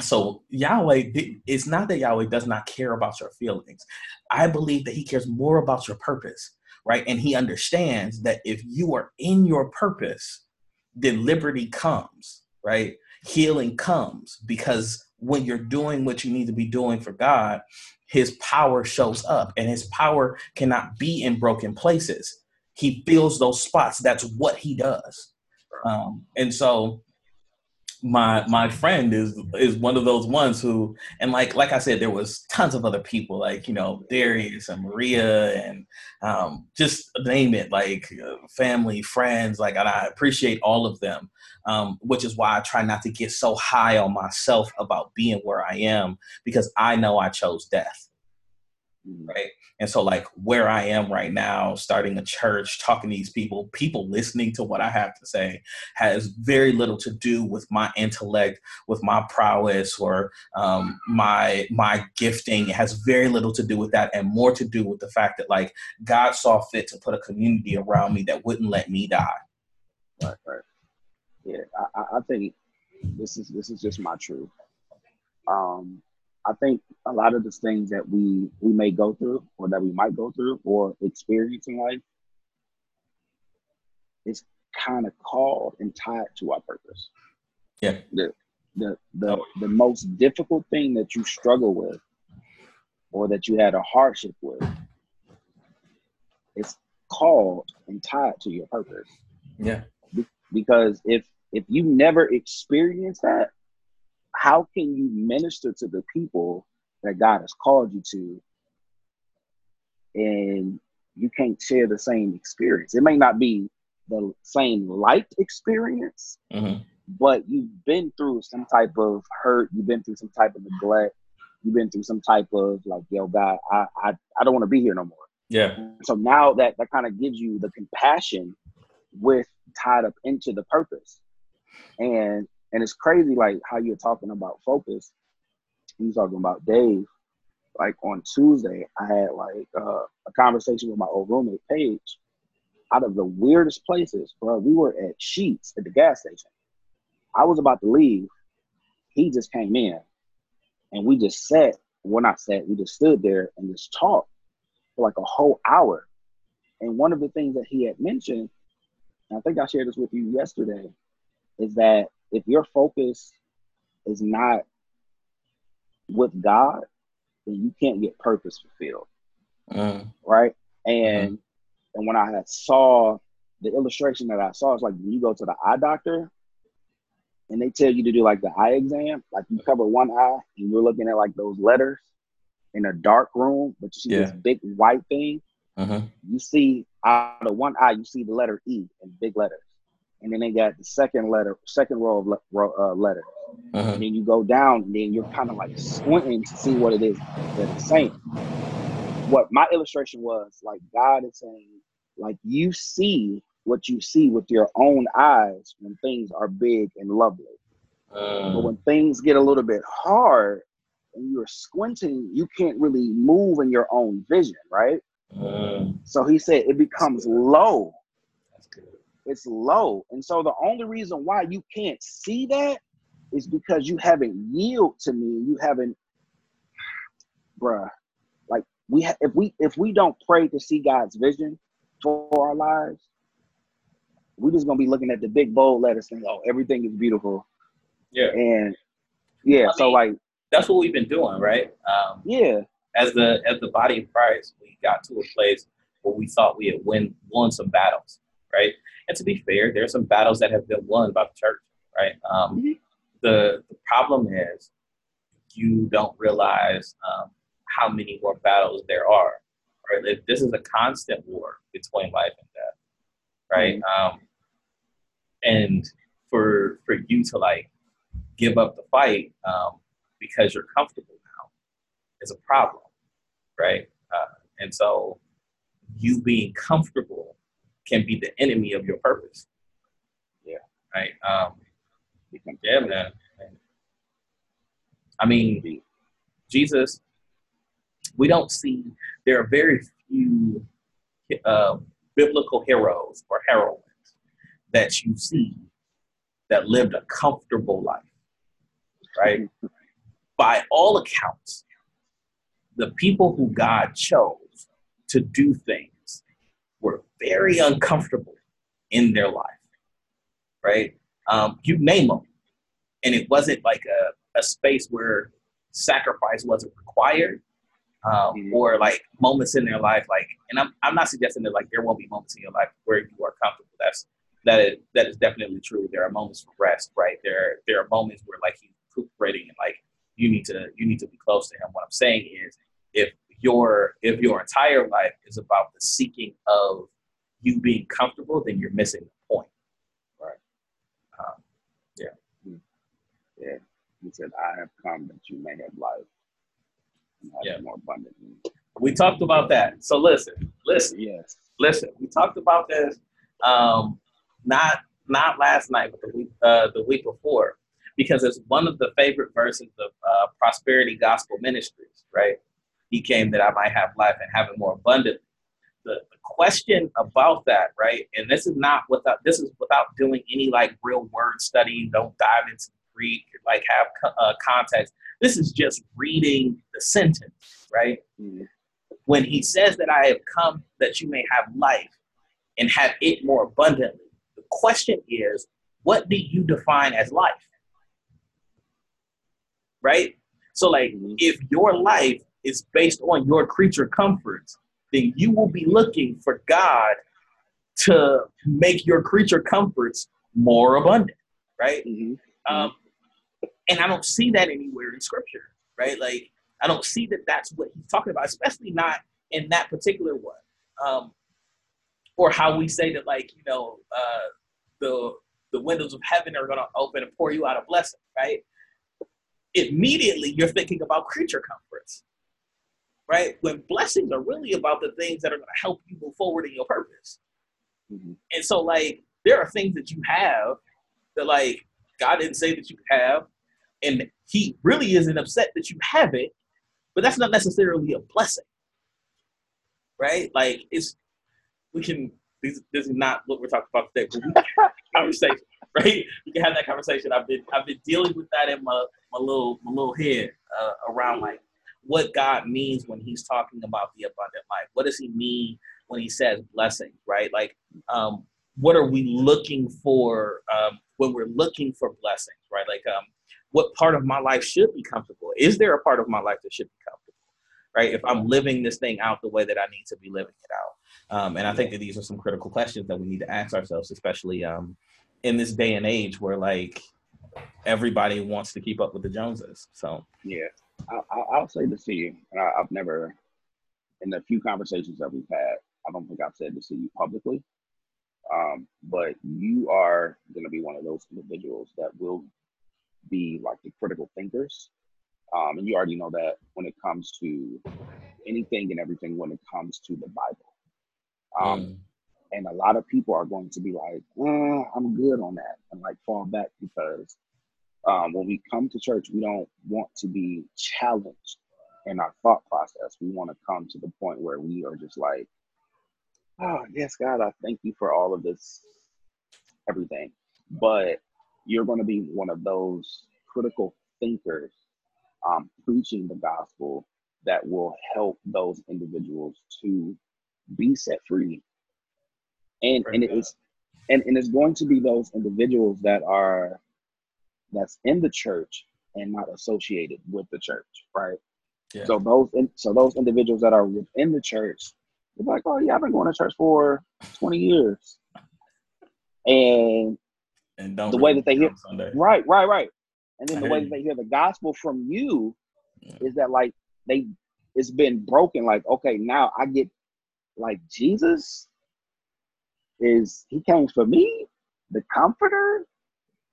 so Yahweh, it's not that Yahweh does not care about your feelings. I believe that He cares more about your purpose, right? And He understands that if you are in your purpose, then liberty comes, right? Healing comes because when you're doing what you need to be doing for God, his power shows up and his power cannot be in broken places. He fills those spots. That's what he does. Um, and so my my friend is is one of those ones who and like like I said there was tons of other people like you know Darius and Maria and um, just name it like uh, family friends like and I appreciate all of them. Um, which is why I try not to get so high on myself about being where I am because I know I chose death right? And so like where i am right now starting a church talking to these people people listening to what i have to say has very little to do with my intellect with my prowess or um, my my gifting. It has very little to do with that and more to do with the fact that like god saw fit to put a community around me that wouldn't let me die. Right right. Yeah i, I think this is this is just my truth. Um I think a lot of the things that we we may go through or that we might go through or experience in life is kind of called and tied to our purpose. Yeah. The the the, oh. the most difficult thing that you struggle with or that you had a hardship with is called and tied to your purpose. Yeah. Be- because if if you never experience that, how can you minister to the people that God has called you to and you can't share the same experience? It may not be the same light experience, mm-hmm. but you've been through some type of hurt, you've been through some type of neglect, you've been through some type of like, yo, God, I I, I don't want to be here no more. Yeah. So now that that kind of gives you the compassion with tied up into the purpose. And and it's crazy, like how you're talking about focus. You talking about Dave. Like on Tuesday, I had like uh, a conversation with my old roommate Paige. Out of the weirdest places, bro. We were at Sheetz at the gas station. I was about to leave. He just came in, and we just sat. Well, not sat. We just stood there and just talked for like a whole hour. And one of the things that he had mentioned, I think I shared this with you yesterday, is that if your focus is not with God, then you can't get purpose fulfilled. Mm. Right. And mm. and when I saw the illustration that I saw, it's like when you go to the eye doctor and they tell you to do like the eye exam, like you cover one eye and you're looking at like those letters in a dark room, but you see yeah. this big white thing. Uh-huh. You see out of one eye, you see the letter E in big letters and then they got the second letter, second row of le- row, uh, letters. Uh-huh. And then you go down, and then you're kind of like squinting to see what it is that it's saying. What my illustration was like, God is saying, like you see what you see with your own eyes when things are big and lovely. Uh, but when things get a little bit hard and you're squinting, you can't really move in your own vision, right? Uh, so he said it becomes low it's low. And so the only reason why you can't see that is because you haven't yielded to me. You haven't, bruh, like we ha- if we if we don't pray to see God's vision for our lives, we're just gonna be looking at the big bold letters and "Oh, everything is beautiful." Yeah. And yeah, I so mean- like That's what we've been doing, right? Um, yeah, as the as the body of Christ, we got to a place where we thought we had win won some battles, right? And to be fair, there are some battles that have been won by the church, right? Um, Mhm. the the problem is you don't realize um, how many more battles there are, right? This is a constant war between life and death, right? Um, and for for you to like give up the fight um, because you're comfortable now is a problem, right? Uh, and so you being comfortable can be the enemy of your purpose. Yeah. Right. Um, yeah, man. I mean, Jesus, we don't see, there are very few uh, biblical heroes or heroines that you see that lived a comfortable life, right? By all accounts, the people who God chose to do things were very uncomfortable in their life, right? Um, you name them. And it wasn't like a, a space where sacrifice wasn't required um, Mhm. or like moments in their life. Like, and I'm, I'm not suggesting that like there won't be moments in your life where you are comfortable. That's, that is, that is definitely true. There are moments for rest, right? There, there are moments where like he's recuperating and like you need to, you need to be close to him. What I'm saying is if your, if your entire life is about the seeking of you being comfortable, then you're missing the point. Right. Um, yeah, he said, "I have come that you may have life and have Yeah. more abundantly." we talked about that. So listen, listen, Yes. listen. We talked about this um, not not last night, but the week uh, the week before, because it's one of the favorite verses of uh, Prosperity Gospel Ministries. Right? He came that I might have life and have it more abundantly. The, the question about that, right? And this is not without this is without doing any like real word study. Don't dive into Greek, like have co- uh, context. This is just reading the sentence, right? Mhm. when he says that I have come that you may have life and have it more abundantly, the question is, what do you define as life? Right? So, like, Mhm. if your life is based on your creature comforts, then you will be looking for God to make your creature comforts more abundant, right? Mhm. Um, and I don't see that anywhere in scripture, right? Like, I don't see that that's what he's talking about, especially not in that particular one. Um, or how we say that, like, you know, uh, the the windows of heaven are going to open and pour you out a blessing, right? Immediately, you're thinking about creature comforts, right? When blessings are really about the things that are going to help you move forward in your purpose. Mhm. And so, like, there are things that you have that, like, God didn't say that you have, and He really isn't upset that you have it, but that's not necessarily a blessing, right? Like, it's we can. This, this is not what we're talking about today. But we can conversation, right? We can have that conversation. I've been I've been dealing with that in my my little my little head uh, around like what God means when He's talking about the abundant life. What does He mean when He says blessings, right? Like, um, what are we looking for um, when we're looking for blessings, right? Like, um, what part of my life should be comfortable? Is there a part of my life that should be comfortable, right? If I'm living this thing out the way that I need to be living it out. Um, and I think that these are some critical questions that we need to ask ourselves, especially um, in this day and age where like everybody wants to keep up with the Joneses. So Yeah, I, I, I'll say this to you, and I, I've never, in the few conversations that we've had, I don't think I've said this to you publicly, um, but you are going to be one of those individuals that will be like the critical thinkers, um, and you already know that when it comes to anything and everything, when it comes to the Bible, um, mm, and a lot of people are going to be like, eh, I'm good on that, and like fall back because um, when we come to church, we don't want to be challenged in our thought process. We want to come to the point where we are just like, oh, yes, God, I thank you for all of this, everything. But you're going to be one of those critical thinkers um, preaching the gospel that will help those individuals to be set free. And and it's and, and it's going to be those individuals that are that's in the church and not associated with the church, right? Yeah. So those so those individuals that are within the church, they're like, oh yeah, I've been going to church for 20 years. And and the way that they hear right, right, right. And then I the way that they hear the gospel from you yeah. is that like they it's been broken. Like, okay, now I get like Jesus is he came for me. The comforter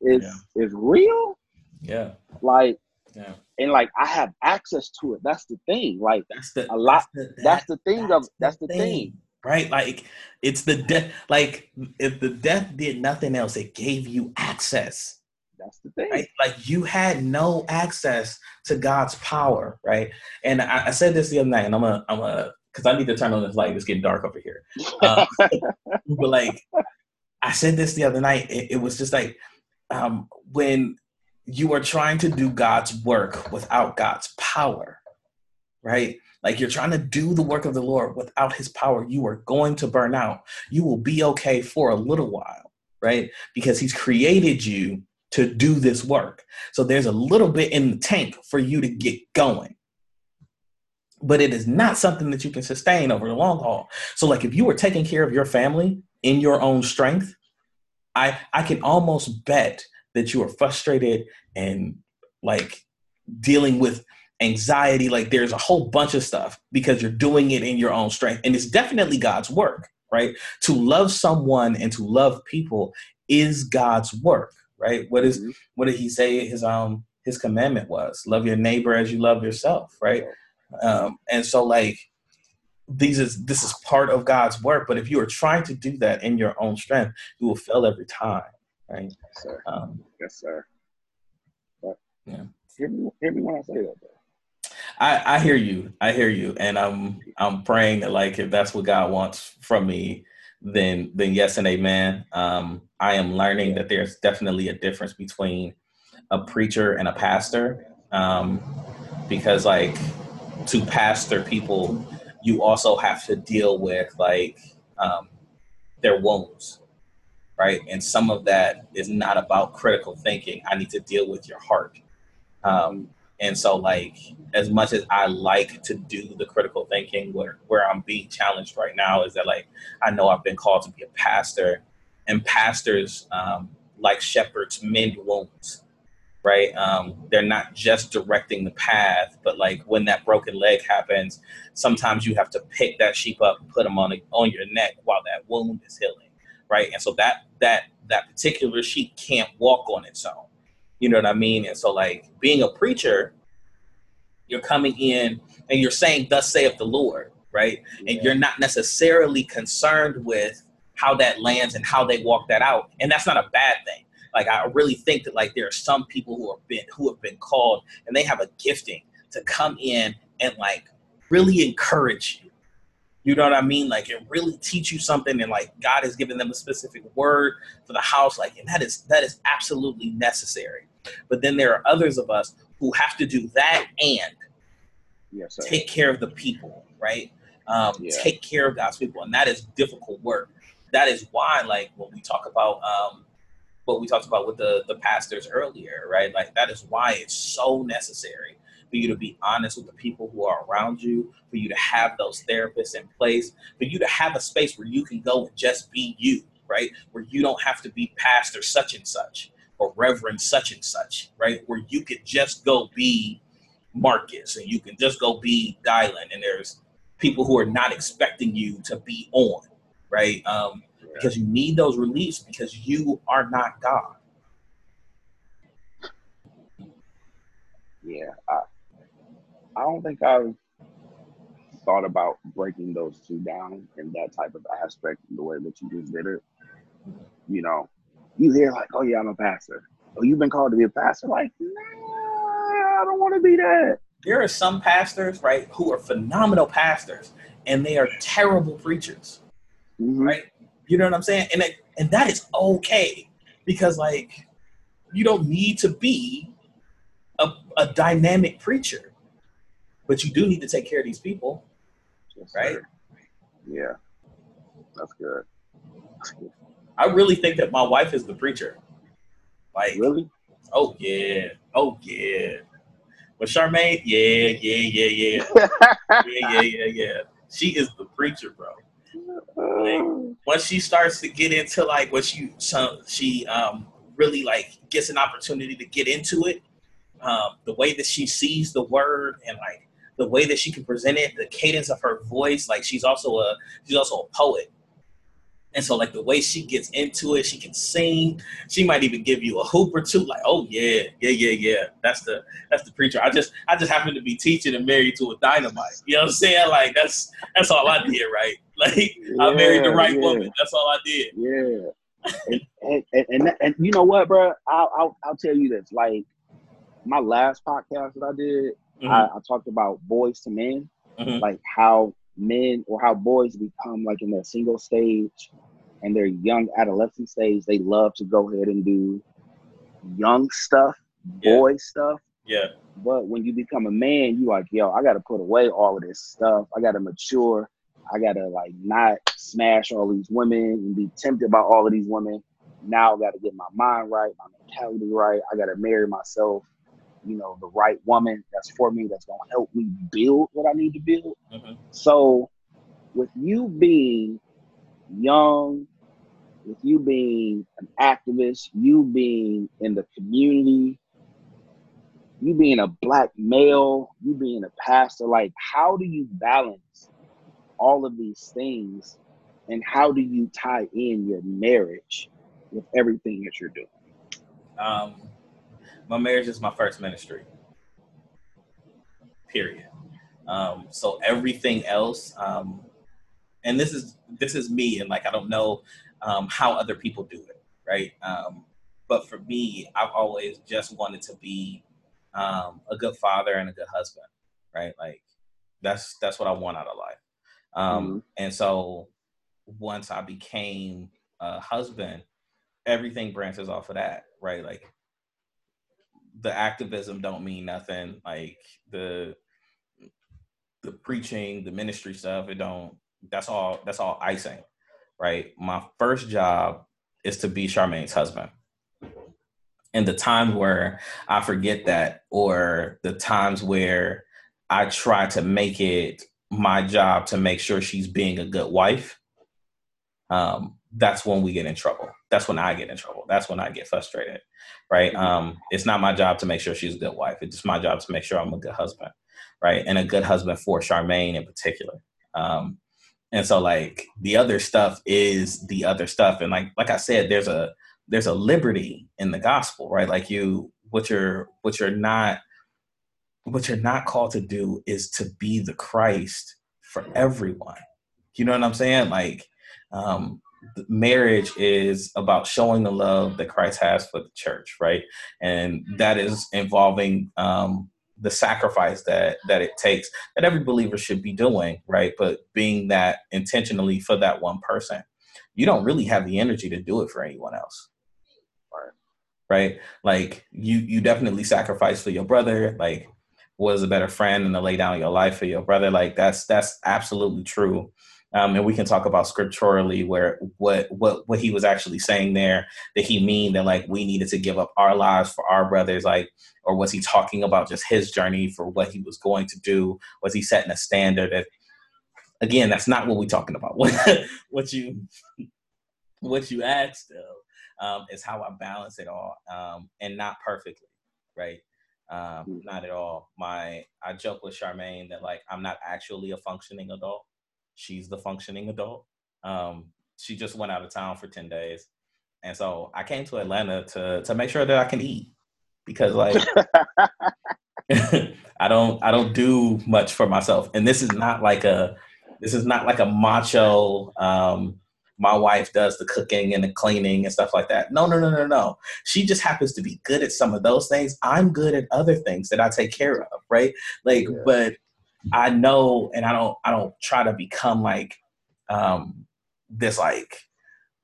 is yeah. is real. Yeah. Like yeah. And like I have access to it. That's the thing. Like that's the a lot. That's the, that, that's the thing that's of that's the thing. thing. Right? Like it's the death. Like if the death did nothing else, it gave you access. That's the thing. Right? Like you had no access to God's power, right? And I, I said this the other night, and I'm a, I'm a, because I need to turn on this light. It's getting dark over here. Um, but like, I said this the other night. It, it was just like um, when you are trying to do God's work without God's power, right? Like you're trying to do the work of the Lord without his power, you are going to burn out. You will be okay for a little while, right? Because he's created you to do this work. So there's a little bit in the tank for you to get going. But it is not something that you can sustain over the long haul. So like if you were taking care of your family in your own strength, I I can almost bet that you are frustrated and like dealing with anxiety like there's a whole bunch of stuff because you're doing it in your own strength and it's definitely God's work right? To love someone and to love people is God's work right? What is, mm-hmm. what did he say his um his commandment was? Love your neighbor as you love yourself right? Um and so like these is this is part of God's work but if you are trying to do that in your own strength you will fail every time right? Yes, sir. Um, yes sir. But, yeah. hear me, hear me when I say that though. I, I hear you. I hear you, and I'm I'm praying that like if that's what God wants from me, then then yes and amen. Um, I am learning that there's definitely a difference between a preacher and a pastor, um, because like to pastor people, you also have to deal with like um, their wounds, right? And some of that is not about critical thinking. I need to deal with your heart. Um, and so, like, as much as I like to do the critical thinking, where where I'm being challenged right now is that, like, I know I've been called to be a pastor, and pastors, um, like shepherds, mend wounds, right? Um, they're not just directing the path, but like when that broken leg happens, sometimes you have to pick that sheep up and put them on a, on your neck while that wound is healing, right? And so that that that particular sheep can't walk on its own you know what I mean? And so, like, being a preacher, you're coming in and you're saying, Thus saith the Lord, right? Yeah. And you're not necessarily concerned with how that lands and how they walk that out. And that's not a bad thing. Like, I really think that, like, there are some people who have been who have been called and they have a gifting to come in and like really encourage you you know what I mean? Like it really teach you something, and like God has given them a specific word for the house, like, and that is that is absolutely necessary. But then there are others of us who have to do that and yes, take care of the people, right? Um, yeah. Take care of God's people, and that is difficult work. That is why, like, when we talk about um, what we talked about with the the pastors earlier, right? Like that is why it's so necessary for you to be honest with the people who are around you, for you to have those therapists in place, for you to have a space where you can go and just be you, right? Where you don't have to be pastor such and such or reverend such and such, right? Where you could just go be Marcus and you can just go be Dylan and there's people who are not expecting you to be on, right? Um, because you need those reliefs because you are not God. Yeah, I, I don't think I've thought about breaking those two down in that type of aspect, the way that you just did it. You know, you hear like, oh yeah, I'm a pastor. Oh, you've been called to be a pastor? Like, nah, I don't want to be that. There are some pastors, right, who are phenomenal pastors, and they are terrible preachers, mm-hmm. right? You know what I'm saying? And it, and that is okay because like you don't need to be a, a dynamic preacher but you do need to take care of these people, Yes, right? sir. Yeah, that's good. That's good. I really think that my wife is the preacher. Like, Really? oh yeah, oh yeah. But Charmaine, yeah, yeah, yeah, yeah, yeah, yeah, yeah, yeah. She is the preacher, bro. Once she starts to get into like what she so she um really like gets an opportunity to get into it, um, the way that she sees the word and like the way that she can present it, the cadence of her voice, like she's also a she's also a poet. And so like the way she gets into it, she can sing. She might even give you a hoop or two, like, oh yeah, yeah, yeah, yeah. That's the that's the preacher. I just I just happen to be teaching and married to a dynamite. You know what I'm saying? Like that's that's all I did, right? Like I married the right yeah. woman. That's all I did. Yeah. and, and, and, and, and you know what, bro? I'll, I'll, I'll tell you this. Like, my last podcast that I did, I, I talked about boys to men, Mhm. like how men or how boys become like in their single stage and their young adolescent stage, they love to go ahead and do young stuff, Yeah. boy stuff. Yeah. But when you become a man, you like, yo, I got to put away all of this stuff. I got to mature. I got to like not smash all these women and be tempted by all of these women. Now I got to get my mind right, my mentality right. I got to marry myself, you know, the right woman that's for me, that's going to help me build what I need to build. Mhm. So, with you being young, with you being an activist, you being in the community, you being a black male, you being a pastor, like how do you balance all of these things and how do you tie in your marriage with everything that you're doing? Um, my marriage is my first ministry. Period. Um, so everything else, um, and this is this is me, and like I don't know um, how other people do it, right? Um, but for me, I've always just wanted to be um, a good father and a good husband, right? Like that's that's what I want out of life. Um, And so once I became a husband, everything branches off of that, right? Like the activism don't mean nothing. Like the the preaching, the ministry stuff, it don't. That's all. That's all icing, right? My first job is to be Charmaine's husband. And the times where I forget that, or the times where I try to make it my job to make sure she's being a good wife, um, that's when we get in trouble. That's when I get in trouble. That's when I get frustrated, right? Um, it's not my job to make sure she's a good wife. It's just my job to make sure I'm a good husband, right? And a good husband for Charmaine in particular. Um, and so, like the other stuff is the other stuff, and like like I said, there's a there's a liberty in the gospel, right? Like you, what you're what you're not what you're not called to do is to be the Christ for everyone. You know what I'm saying? Like, um, marriage is about showing the love that Christ has for the church, right? And that is involving um, the sacrifice that that it takes that every believer should be doing, right? But being that intentionally for that one person, you don't really have the energy to do it for anyone else Right. Like you you definitely sacrifice for your brother. Like was a better friend and to lay down your life for your brother. Like that's that's absolutely true. Um, and we can talk about scripturally where what what what he was actually saying there. Did he mean that like we needed to give up our lives for our brothers? Like, or was he talking about just his journey for what he was going to do? Was he setting a standard? That again, that's not what we're talking about. What what you what you asked though um, is how I balance it all, um, and not perfectly, right? Um, not at all. My I joke with Charmaine that like I'm not actually a functioning adult. She's the functioning adult. Um, she just went out of town for ten days, and so I came to Atlanta to to make sure that I can eat because like I don't I don't do much for myself, and this is not like a this is not like a macho. Um, my wife does the cooking and the cleaning and stuff like that. No, no, no, no, no. She just happens to be good at some of those things. I'm good at other things that I take care of, right? Like, Yeah. but I know, and I don't, I don't try to become like um, this like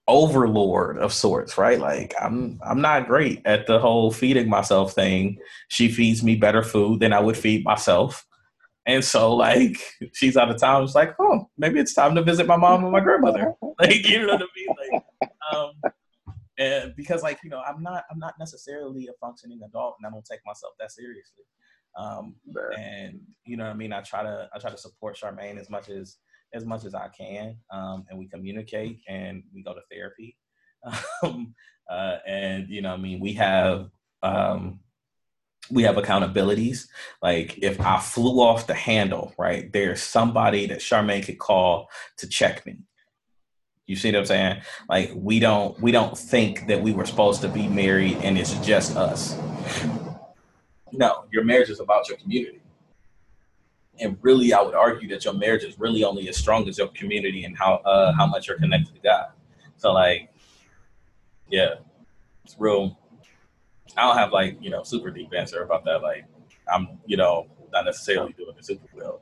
overlord of sorts, right? Like, I'm, I'm not great at the whole feeding myself thing. She feeds me better food than I would feed myself, And so like she's out of town. It's like, oh, maybe it's time to visit my mom and my grandmother. Like you know what I mean? Like, um, and because like you know, I'm not I'm not necessarily a functioning adult, and I don't take myself that seriously. Um, and you know what I mean. I try to I try to support Charmaine as much as as much as I can, um, and we communicate and we go to therapy. Um, uh, and you know, I mean, we have um, we have accountabilities. Like if I flew off the handle, right, there's somebody that Charmaine could call to check me. You see what I'm saying? Like we don't we don't think that we were supposed to be married and it's just us. No, your marriage is about your community. And really, I would argue that your marriage is really only as strong as your community and how uh, how much you're connected to God. So, like, yeah, it's real I don't have like you know super deep answer about that. Like I'm you know not necessarily doing it super well.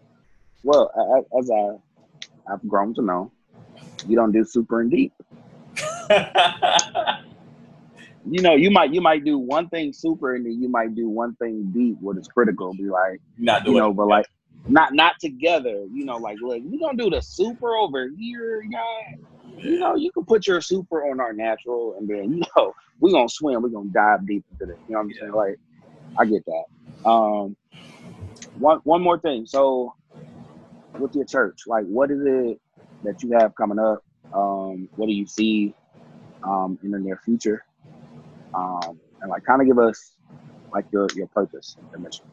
Well, as I I've grown to know, you don't do super and deep. you know, you might you might do one thing super and then you might do one thing deep, what is critical. Be like, not doing you know, but like not not together. You know, like look, we gonna do the super over here, guy. You know, you can put your super on our natural, and then you know we're gonna swim. We're gonna dive deep into this. You know what I'm saying? Like, I get that. Um, one one more thing. So, with your church, like, what is it that you have coming up? Um, what do you see um, in the near future? Um, and like, kind of give us like your your purpose, and mission.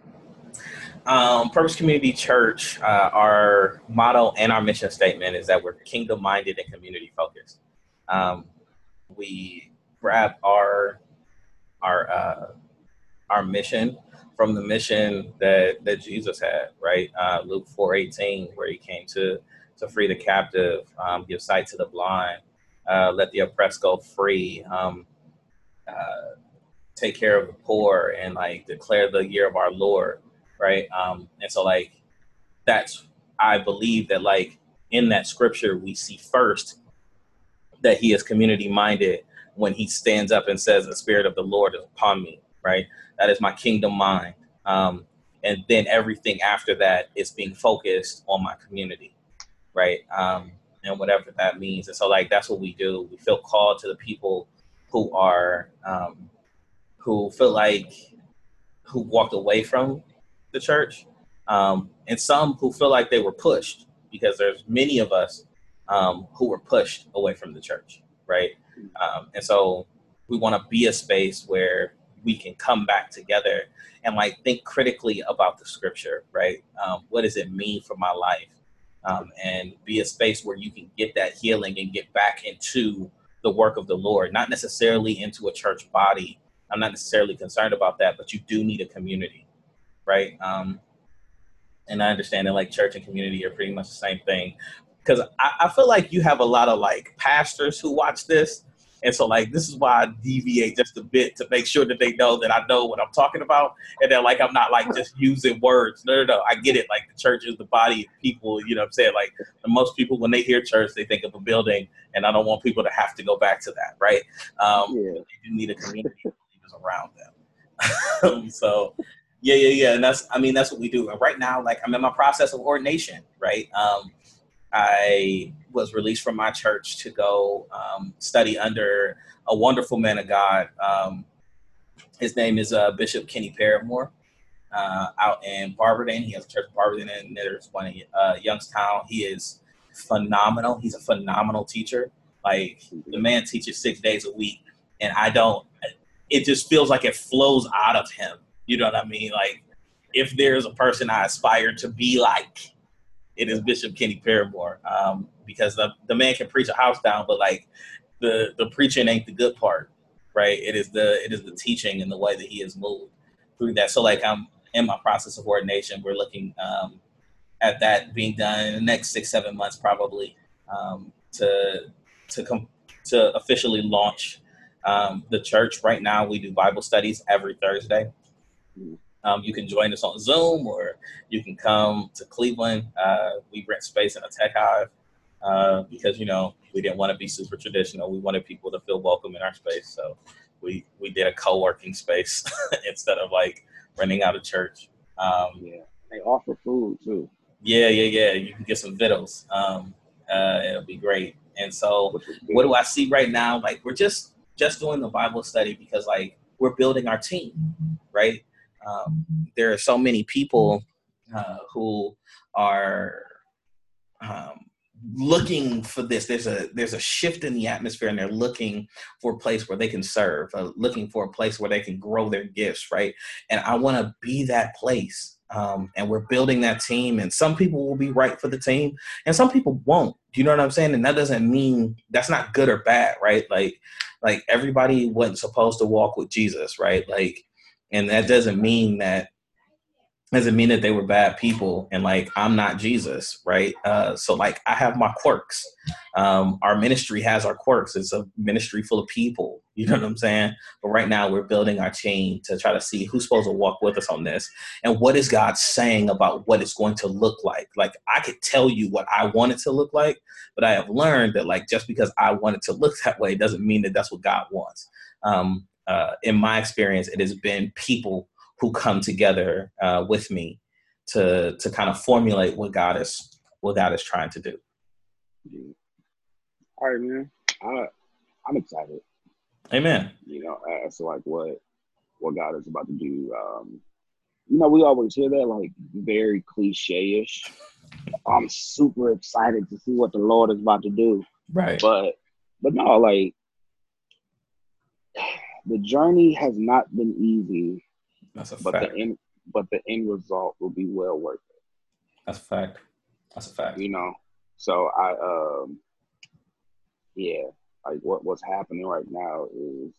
Um, Purpose Community Church, uh, our motto and our mission statement is that we're kingdom minded and community focused. Um, we grab our our uh, our mission from the mission that that Jesus had, right? Uh, Luke four eighteen, where he came to to free the captive, um, give sight to the blind, uh, let the oppressed go free, um, uh, take care of the poor, and like declare the year of our Lord right? Um, and so like that's I believe that like in that scripture we see first that he is community minded when he stands up and says the spirit of the Lord is upon me, right? That is my kingdom mind. Um, and then everything after that is being focused on my community, right? Um, and whatever that means. And so like that's what we do. We feel called to the people who are um, who feel like who walked away from the church, um, and some who feel like they were pushed because there's many of us um, who were pushed away from the church, right? Um, and so we want to be a space where we can come back together and like think critically about the scripture, right? Um, what does it mean for my life? Um, and be a space where you can get that healing and get back into the work of the Lord, not necessarily into a church body. I'm not necessarily concerned about that, but you do need a community right? Um, and I understand that like church and community are pretty much the same thing. Because I, I feel like you have a lot of like pastors who watch this. And so, like, this is why I deviate just a bit to make sure that they know that I know what I'm talking about, and that like I'm not like just using words. No, no, no. I get it. Like the church is the body of people. You know what I'm saying? Like most people, when they hear church, they think of a building, and I don't want people to have to go back to that, right? Um, yeah. They do need a community of believers around them. so yeah, yeah, yeah. And that's, I mean, that's what we do. And right now, like, I'm in my process of ordination, right? Um, I was released from my church to go um, study under a wonderful man of God. Um, his name is uh, Bishop Kenny Paramore uh, out in Barberton. He has a church in Barberton, and there's one in uh, Youngstown. He is phenomenal. He's a phenomenal teacher. Like, the man teaches six days a week, and I don't, it just feels like it flows out of him you know what I mean? Like, if there's a person I aspire to be like, it is Bishop Kenny Paramore. Um, because the, the man can preach a house down, but like the the preaching ain't the good part, right? It is the it is the teaching and the way that he has moved through that. So like I'm in my process of ordination. We're looking um, at that being done in the next six seven months probably um, to to come to officially launch um, the church. Right now, we do Bible studies every Thursday. Um, you can join us on Zoom or you can come to Cleveland. Uh, we rent space in a tech hive uh, because, you know, we didn't want to be super traditional. We wanted people to feel welcome in our space. So we, we did a co working space instead of like renting out a church. Um, yeah. They offer food too. Yeah, yeah, yeah. You can get some vittles. Um, uh, it'll be great. And so, what do I see right now? Like we're just just doing the Bible study because like we're building our team, right? Um, there are so many people uh, who are um, looking for this. There's a there's a shift in the atmosphere, and they're looking for a place where they can serve, uh, looking for a place where they can grow their gifts, right? And I want to be that place. Um, and we're building that team, and some people will be right for the team, and some people won't. Do you know what I'm saying? And that doesn't mean that's not good or bad, right? Like, like everybody wasn't supposed to walk with Jesus, right? Like, and that doesn't mean that doesn't mean that they were bad people and like i'm not jesus right? Uh, so like i have my quirks. Um, our ministry has our quirks. It's a ministry full of people. You know what i'm saying? But right now we're building our team to try to see who's supposed to walk with us on this and what is god saying about what it's going to look like. Like i could tell you what i want it to look like but i have learned that like just because i want it to look that way doesn't mean that that's what god wants. Um, uh, in my experience it has been people who come together uh, with me to to kind of formulate what God is what God is trying to do. All right, man. I I'm excited. Amen. You know, as to like what what God is about to do. Um, you know, we always hear that like very cliche ish. I'm super excited to see what the Lord is about to do. Right. But but no, like the journey has not been easy that's a but fact. the end but the end result will be well worth it. That's a fact. That's a fact. You know. So I um yeah, like what what's happening right now is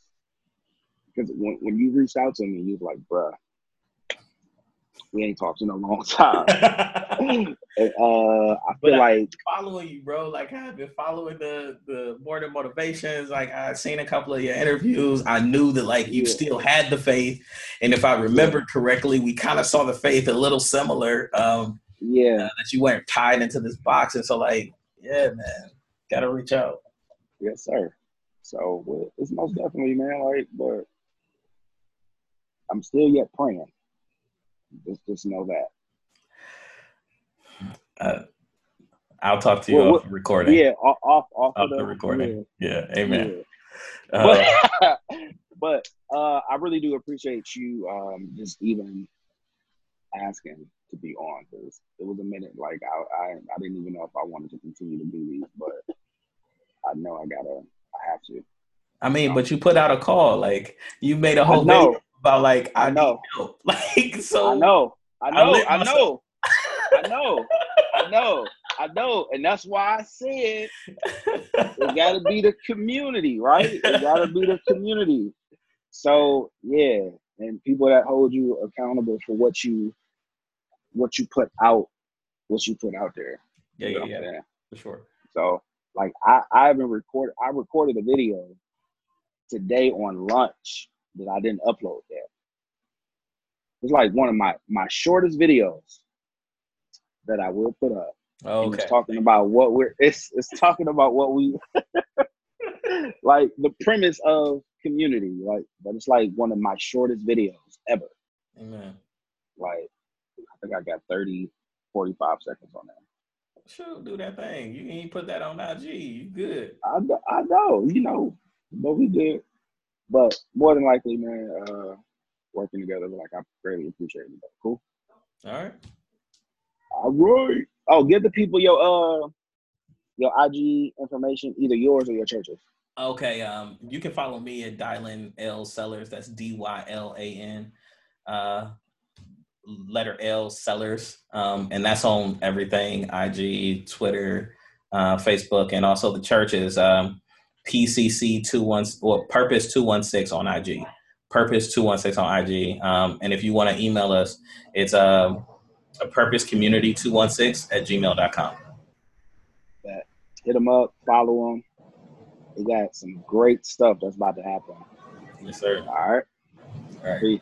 because when when you reached out to me, you was like, bruh, we ain't talked in a long time. and, uh, I feel like following you, bro. Like I've been following the the than motivations. Like I've seen a couple of your interviews. I knew that like you Yeah. still had the faith, and if I remember correctly, we kind of saw the faith a little similar. Um, yeah, uh, that you weren't tied into this box, and so like, yeah, man, gotta reach out. yes, sir. So well, it's most definitely, man. Like, but I'm still yet praying. Just just know that. Uh, I'll talk to you Well, off the recording. Yeah, off off, off of the recording. Yeah, yeah, amen. yeah. Uh, but but uh, I really do appreciate you um, just even asking to be on because it was a minute like I, I I didn't even know if I wanted to continue to do these, but I know I gotta I have to. I mean, but you put out a call. Like you made a whole video about like I, I know. help. Like so. I know, I I know, lit I, know, I know, I know, I know, and that's why I said it got to be the community, right? It got to be the community. So yeah, and people that hold you accountable for what you what you put out, what you put out there. yeah, You yeah, know yeah, for sure. So like I I haven't recorded I recorded a video today on lunch that I didn't upload yet. It's like one of my my shortest videos that I will put up. And Okay. It's talking about what we're it's it's talking about what we like the premise of community, like but it's like one of my shortest videos ever. Amen. Like I think I got 30, 45 seconds on that. Shoot, do that thing. You ain't put that on IG. You good. I, kn- I know, you know, but we did. But more than likely, man, uh, working together, like I greatly appreciate it. Cool. All right. All right. Oh, give the people your uh your IG information, either yours or your church's. Okay. Um, you can follow me at Dylan L Sellers. That's D Y L A N. Uh, letter L Sellers. Um, and that's on everything: IG, Twitter, uh, Facebook, and also the churches. Um, PCC two one or Purpose two one six on IG. Purpose two one six on IG. Um, and if you want to email us, it's um, a Purpose Community two one six at gmail.com. Hit them up, follow them. They got some great stuff that's about to happen. Yes, sir. All right. All right. Peace.